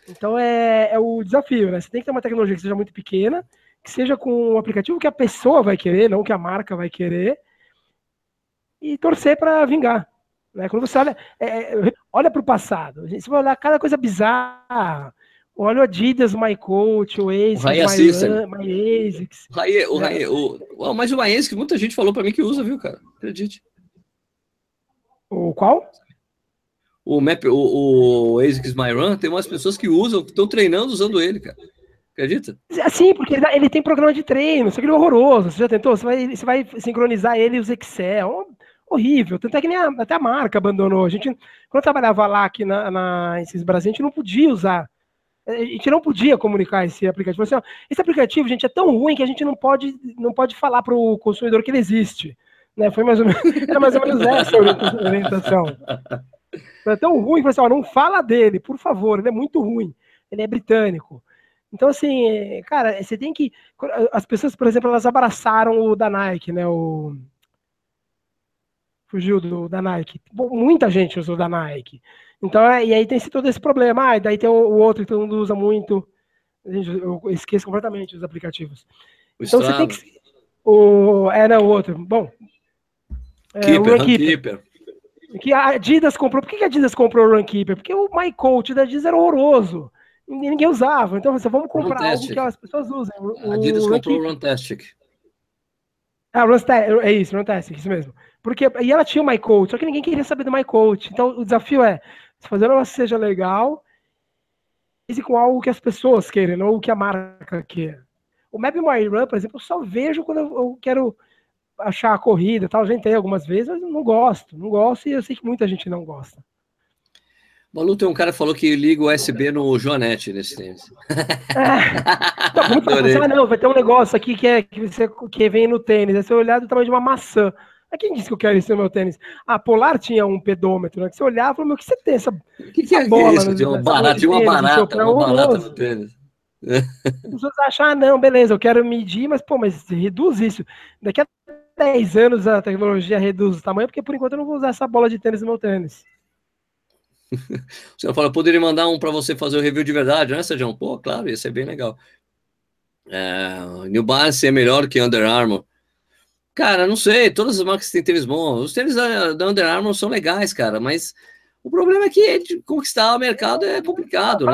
Então é, é o desafio, né? Você tem que ter uma tecnologia que seja muito pequena, que seja com um aplicativo que a pessoa vai querer, não que a marca vai querer, e torcer para vingar. Né? Quando você olha, é, é olha para o passado, você vai olhar cada coisa bizarra. Olha o Adidas, My Coach, o Ace, o My, My ASICS. O Rai, o o, mas o My ASICS, muita gente falou para mim que usa, viu, cara? Acredite. O qual? O Map, o, o ASICS My Run, tem umas pessoas que usam, que estão treinando usando ele, cara. Acredita? Sim, porque ele, ele, tem programa de treino, que ele é horroroso. Você já tentou? Você vai, você vai sincronizar ele e os Excel. Horrível. Tanto é que nem a, até a marca abandonou. A gente, quando trabalhava lá aqui na, na Brasil, a gente não podia usar a gente não podia comunicar esse aplicativo. Assim, ó, esse aplicativo, gente, é tão ruim que a gente não pode, não pode falar para o consumidor que ele existe. Né? Foi mais ou menos, era mais ou menos essa a orientação. É tão ruim que assim, não fala dele, por favor, ele é muito ruim. Ele é britânico. Então, assim, cara, você tem que. As pessoas, por exemplo, elas abraçaram o da Nike, né? O. Fugiu do, da Nike. Muita gente usou da Nike. Então, é, e aí tem esse, todo esse problema. Ah, e daí tem o, o outro que todo mundo usa muito. Eu esqueço completamente os aplicativos. O então Strava. você tem que. O, é, não, o outro. Bom. É, Keeper, o Runkeeper. Que a Adidas comprou. Por que a Adidas comprou o Runkeeper? Porque o My Coach da Adidas era horroroso. Ninguém usava. Então, você vamos comprar algo que as pessoas usem. O, a Adidas comprou o Runtastic. Ah, Runtastic, é isso, Runtastic, isso mesmo. Porque, e ela tinha o My Coach, só que ninguém queria saber do My Coach. Então, o desafio é fazer negócio seja legal e com algo que as pessoas querem, não o que a marca quer. O Map My Run, por exemplo, eu só vejo quando eu quero achar a corrida tal. Já entrei algumas vezes, mas não gosto. Não gosto e eu sei que muita gente não gosta. Malu, tem um cara que falou que liga o USB no Joanete nesse tênis. É. Então, ah, não, vai ter um negócio aqui que, é, que, você, que vem no tênis. É você olhar do tamanho de uma maçã. Mas quem disse que eu quero isso no meu tênis? A Polar tinha um pedômetro, né? Que você olhava e falou, meu, o que você tem essa, o que, que é bola? Isso? Tinha uma barata, tinha uma barata, uma barata no tênis. As pessoas acham, ah, não, beleza, eu quero medir, mas, pô, mas reduz isso. Daqui a 10 anos a tecnologia reduz o tamanho, porque por enquanto eu não vou usar essa bola de tênis no meu tênis. O senhor fala, poderia mandar um para você fazer o review de verdade, né, Sérgio? Pô, claro, ia ser bem legal. É, New Balance é melhor que Under Armour. Cara, não sei, todas as marcas têm tênis bons. Os tênis da, da Under Armour são legais, cara, mas o problema é que conquistar o mercado é complicado, né?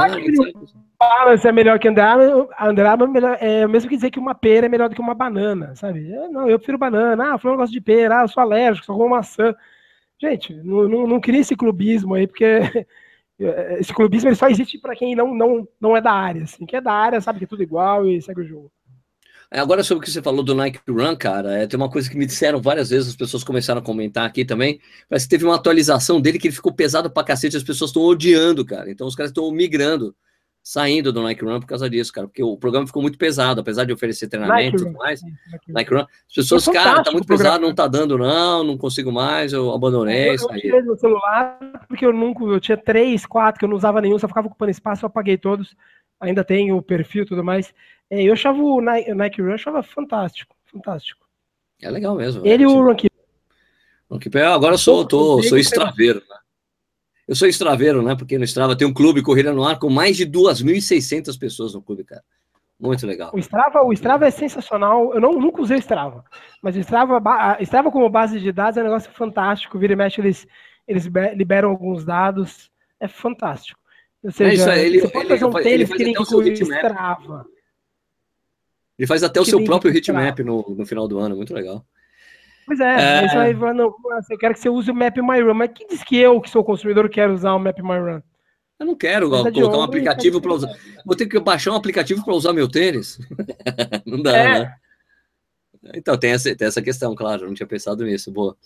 Balance é melhor que Under Armour, Under Armour é, melhor, é mesmo que dizer que uma pera é melhor do que uma banana, sabe? Eu, não, eu prefiro banana. Ah, não gosto de pera, ah, eu sou alérgico, só como maçã. Gente, não, não, não cria esse clubismo aí, porque esse clubismo ele só existe para quem não, não, não é da área. Assim. Quem é da área sabe que é tudo igual e segue o jogo. Agora, sobre o que você falou do Nike Run, cara, é, tem uma coisa que me disseram várias vezes, as pessoas começaram a comentar aqui também. Parece que teve uma atualização dele que ele ficou pesado pra cacete, as pessoas estão odiando, cara. Então os caras estão migrando saindo do Nike Run por causa disso, cara, porque o programa ficou muito pesado, apesar de oferecer treinamento e tudo mais. Nike, Nike Run. As pessoas, é cara, tá muito pesado, não tá dando, não, não consigo mais, eu abandonei. Eu, eu tirei meu celular, porque eu nunca, eu tinha três, quatro, que eu não usava nenhum, só ficava ocupando espaço, eu apaguei todos, ainda tenho o perfil e tudo mais. É, eu achava o Nike, o Nike Run, achava fantástico, fantástico. É legal mesmo. Ele e o Ranky. Agora eu sou, tô, sou extraveiro, né? Eu sou extraveiro, né? Porque no Strava tem um clube Corrida no Ar com mais de 2.600 pessoas no clube, cara. Muito legal. O Strava, o Strava é sensacional. Eu não, nunca usei o Strava, mas o Strava, Strava como base de dados é um negócio fantástico. Vira e mexe, eles, eles liberam alguns dados. É fantástico. Ou seja, é isso, ele, você pode ele, fazer um tênis que nem o Strava. Ele faz até o seu próprio hitmap no, no final do ano, muito legal. Pois é, é... Isso aí, não, eu quero que você use o Map My Run, mas quem diz que eu, que sou consumidor, quero usar o Map My Run? Eu não quero colocar um aplicativo para usar. Vou ter que baixar um aplicativo para usar meu tênis. não dá, é. né? Então, tem essa, tem essa questão, claro, não tinha pensado nisso. Boa.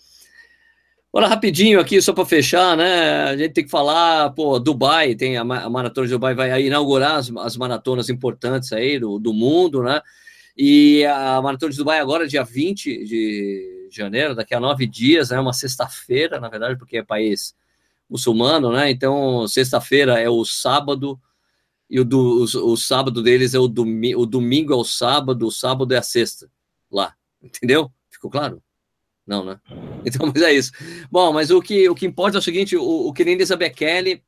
Olha, rapidinho aqui, só para fechar, né? A gente tem que falar, pô, Dubai, tem a, a Maratona de Dubai, vai inaugurar as, as maratonas importantes aí do, do mundo, né? E a Maratona de Dubai agora, dia 20 de janeiro, daqui a nove dias, é né? uma sexta-feira, na verdade, porque é país muçulmano, né? Então, sexta-feira é o sábado, e o, do, o, o sábado deles é o, domi, o domingo é o sábado, o sábado é a sexta, lá, entendeu? Ficou claro? Não, né? Então, mas é isso. Bom, mas o que, o que importa é o seguinte: o, o Kenenisa Bekele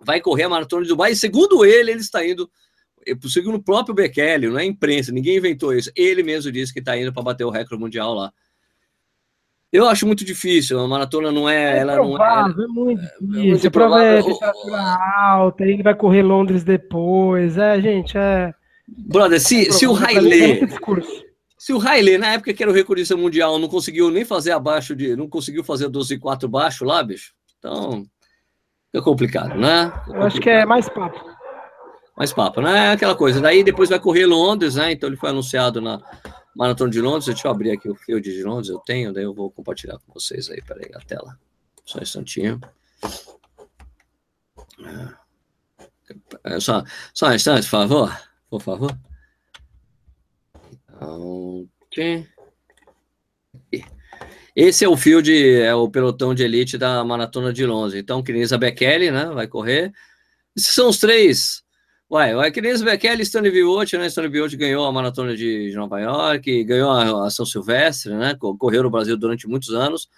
vai correr a maratona de Dubai, e segundo ele, ele está indo. Segundo o próprio Bekele, não é imprensa, ninguém inventou isso. Ele mesmo disse que está indo para bater o recorde mundial lá. Eu acho muito difícil. A maratona não é. é ela provável, não é, é muito é difícil. É, prova é temperatura alta, ele vai correr Londres depois. É, gente, é. Brother, se, é se o Haile. Se o Haile, na época que era o recordista mundial, não conseguiu nem fazer abaixo de. Não conseguiu fazer 12 e 4 baixo lá, bicho. Então. É complicado, né? É complicado. Eu acho que é mais papo. Mais papo, né? Aquela coisa. Daí depois vai correr Londres, né? Então ele foi anunciado na Maratona de Londres. Deixa eu abrir aqui o field de Londres. Eu tenho, daí eu vou compartilhar com vocês aí. Peraí, a tela. Só um instantinho. É, só, só um instante, por favor. Por favor. Okay. Esse é o field, é o pelotão de elite da Maratona de Londres. Então, Kenisa Bekele, né, vai correr. Esses são os três. Uai, o Kenisa Bekele Stanley Viot, né? Stanley Viot ganhou a Maratona de Nova York, ganhou a, a São Silvestre, né? Correu no Brasil durante muitos anos.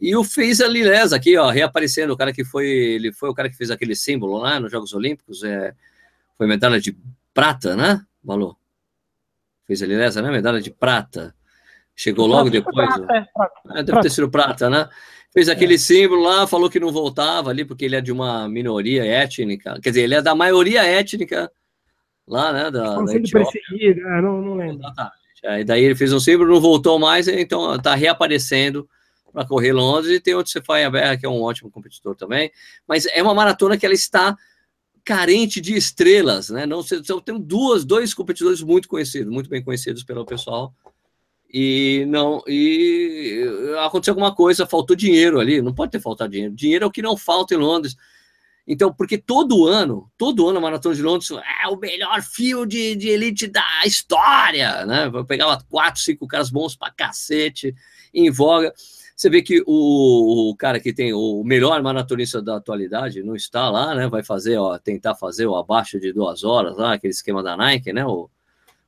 E o fez a Lilés aqui, ó, reaparecendo, o cara que foi, ele foi o cara que fez aquele símbolo lá nos Jogos Olímpicos, é, foi medalha de prata, né? Valor fez ali nessa, né? Medalha de prata. Chegou logo depois. Prata, é, prata, é, deve ter sido prata, né? Fez aquele é. símbolo lá, falou que não voltava ali, porque ele é de uma minoria étnica. Quer dizer, ele é da maioria étnica lá, né? Da, da perseguido, é, não, não lembro. Exatamente. É, daí ele fez um símbolo, não voltou mais, então tá reaparecendo para correr Londres. E tem outro Cefaia Berra, que é um ótimo competidor também. Mas é uma maratona que ela está carente de estrelas, né? Não, eu tenho duas, dois competidores muito conhecidos, muito bem conhecidos pelo pessoal. E não, e aconteceu alguma coisa, faltou dinheiro ali, não pode ter faltado dinheiro. Dinheiro é o que não falta em Londres. Então, porque todo ano, todo ano a Maratona de Londres é o melhor fio de, de elite da história, né? Eu pegava quatro, cinco caras bons pra cacete, em voga. Você vê que o, o, cara que tem o melhor maratonista da atualidade não está lá, né? Vai fazer, ó, tentar fazer o abaixo de duas horas lá, aquele esquema da Nike, né? O,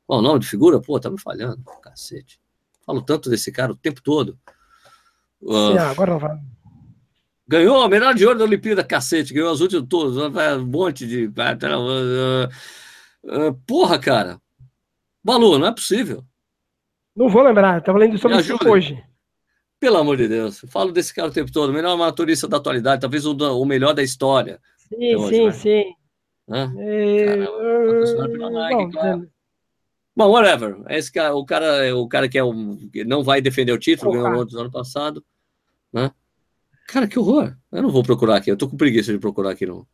qual o nome de figura? Pô, tá me falhando, cacete. Falo tanto desse cara o tempo todo. Uh, agora não vai. Ganhou a melhor de ouro da Olimpíada, cacete. Ganhou as últimas todas, um monte de. Uh, uh, porra, cara. Balu, não é possível. Não vou lembrar, tava lendo sobre isso hoje. Pelo amor de Deus, falo desse cara o tempo todo, o melhor maratonista da atualidade, talvez o, o melhor da história. Sim, hoje, sim, né? sim. É, bom, bom, whatever. Esse cara, o cara, o cara que, é que não vai defender o título, ganhou o ano passado. Né? Cara, que horror. Eu não vou procurar aqui, eu tô com preguiça de procurar aqui, não.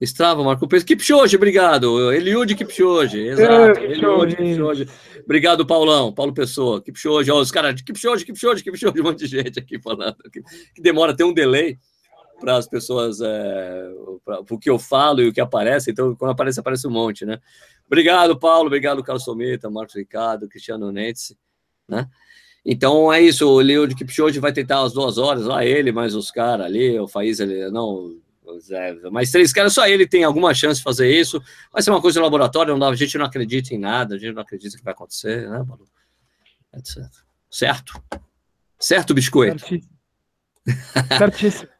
Strava, Marco Preço. Kipchoge, obrigado. Eliud Kipchoge, exato. É, Eliud Kipchoge. Obrigado, Paulão, Paulo Pessoa. Kipchoge, ó, os caras, Kipchoge, Kipchoge, Kipchoge, um monte de gente aqui falando. Que, demora, tem um delay para as pessoas, é, para o que eu falo e o que aparece. Então, quando aparece, aparece um monte, né? Obrigado, Paulo. Obrigado, Carlos Someta, Marcos Ricardo, Cristiano Netze, né? Então é isso, o Eliud Kipchoge vai tentar as duas horas, lá ele, mais os caras ali, o Faíz, ele, não, é, mas três caras, só ele tem alguma chance de fazer isso. Vai ser uma coisa de laboratório, não dá, a gente não acredita em nada, a gente não acredita que vai acontecer, né, Balu? Etc. Certo? Certo, biscoito? Certíssimo. Certíssimo.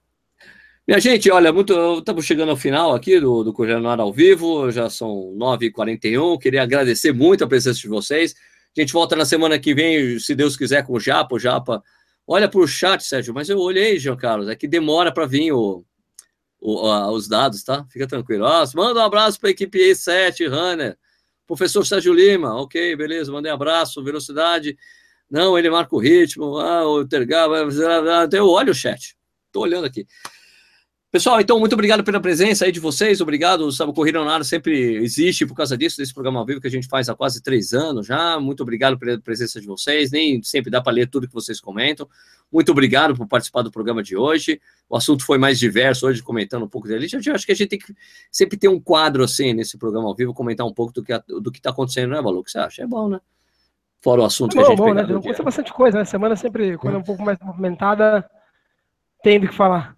Minha gente, olha, muito, estamos chegando ao final aqui do, do Correio no Ar ao vivo, já são 9h41. Queria agradecer muito a presença de vocês. A gente volta na semana que vem, se Deus quiser, com o Japa. O Japa, olha para o chat, Sérgio, mas eu olhei, João Carlos, é que demora para vir o, o, a, os dados, tá? Fica tranquilo. Ah, manda um abraço para a equipe E7, Runner. Professor Sérgio Lima, ok, beleza, mandei um abraço, velocidade. Não, ele marca o ritmo. Ah, o Tergal, eu olho o chat. Estou olhando aqui. Pessoal, então, muito obrigado pela presença aí de vocês. Obrigado. Sabe, o Corrida Ar sempre existe por causa disso, desse programa ao vivo que a gente faz há quase três anos já. Muito obrigado pela presença de vocês. Nem sempre dá para ler tudo que vocês comentam. Muito obrigado por participar do programa de hoje. O assunto foi mais diverso hoje, comentando um pouco dele. Eu acho que a gente tem que sempre ter um quadro assim nesse programa ao vivo, comentar um pouco do que do está acontecendo, né, Balu? O que você acha? É bom, né? Fora o assunto é bom, que a gente bom, né? Acontece bastante coisa, né? Semana sempre, quando é um pouco mais movimentada, tem do que falar.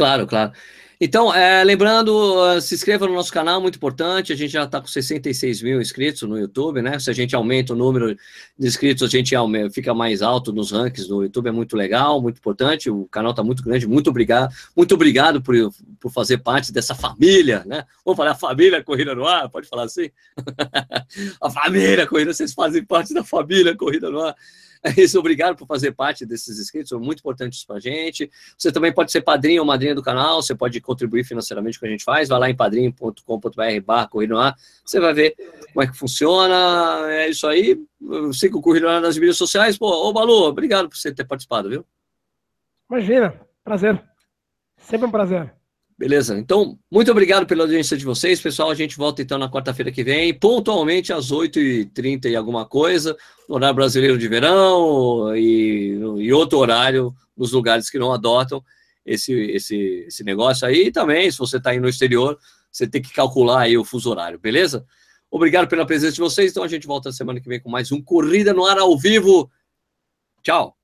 Claro, claro. Então, é, lembrando, ah, se inscreva no nosso canal, muito importante. A gente já está com 66 mil inscritos no YouTube, né? Se a gente aumenta o número de inscritos, a gente fica mais alto nos rankings do YouTube, é muito legal, muito importante. O canal está muito grande. Muito obrigado, muito obrigado por, por fazer parte dessa família, né? Vamos falar família Corrida no Ar? Pode falar assim? a família Corrida, vocês fazem parte da família Corrida no Ar. Isso, obrigado por fazer parte desses inscritos, são muito importantes para a gente. Você também pode ser padrinho ou madrinha do canal, você pode contribuir financeiramente com a gente faz, vai lá em padrinho.com.br barra Corrido Ar, você vai ver como é que funciona, é isso aí. Siga o Corrido Ar nas mídias sociais. Pô, ô Balu, obrigado por você ter participado, viu? Imagina, prazer. Sempre um prazer. Beleza? Então, muito obrigado pela audiência de vocês, pessoal. A gente volta então na quarta-feira que vem, pontualmente às 8h30 e alguma coisa, no horário brasileiro de verão e, e outro horário nos lugares que não adotam esse, esse, esse negócio aí. E também, se você está aí no exterior, você tem que calcular aí o fuso horário, beleza? Obrigado pela presença de vocês. Então, a gente volta na semana que vem com mais um Corrida no Ar ao vivo. Tchau!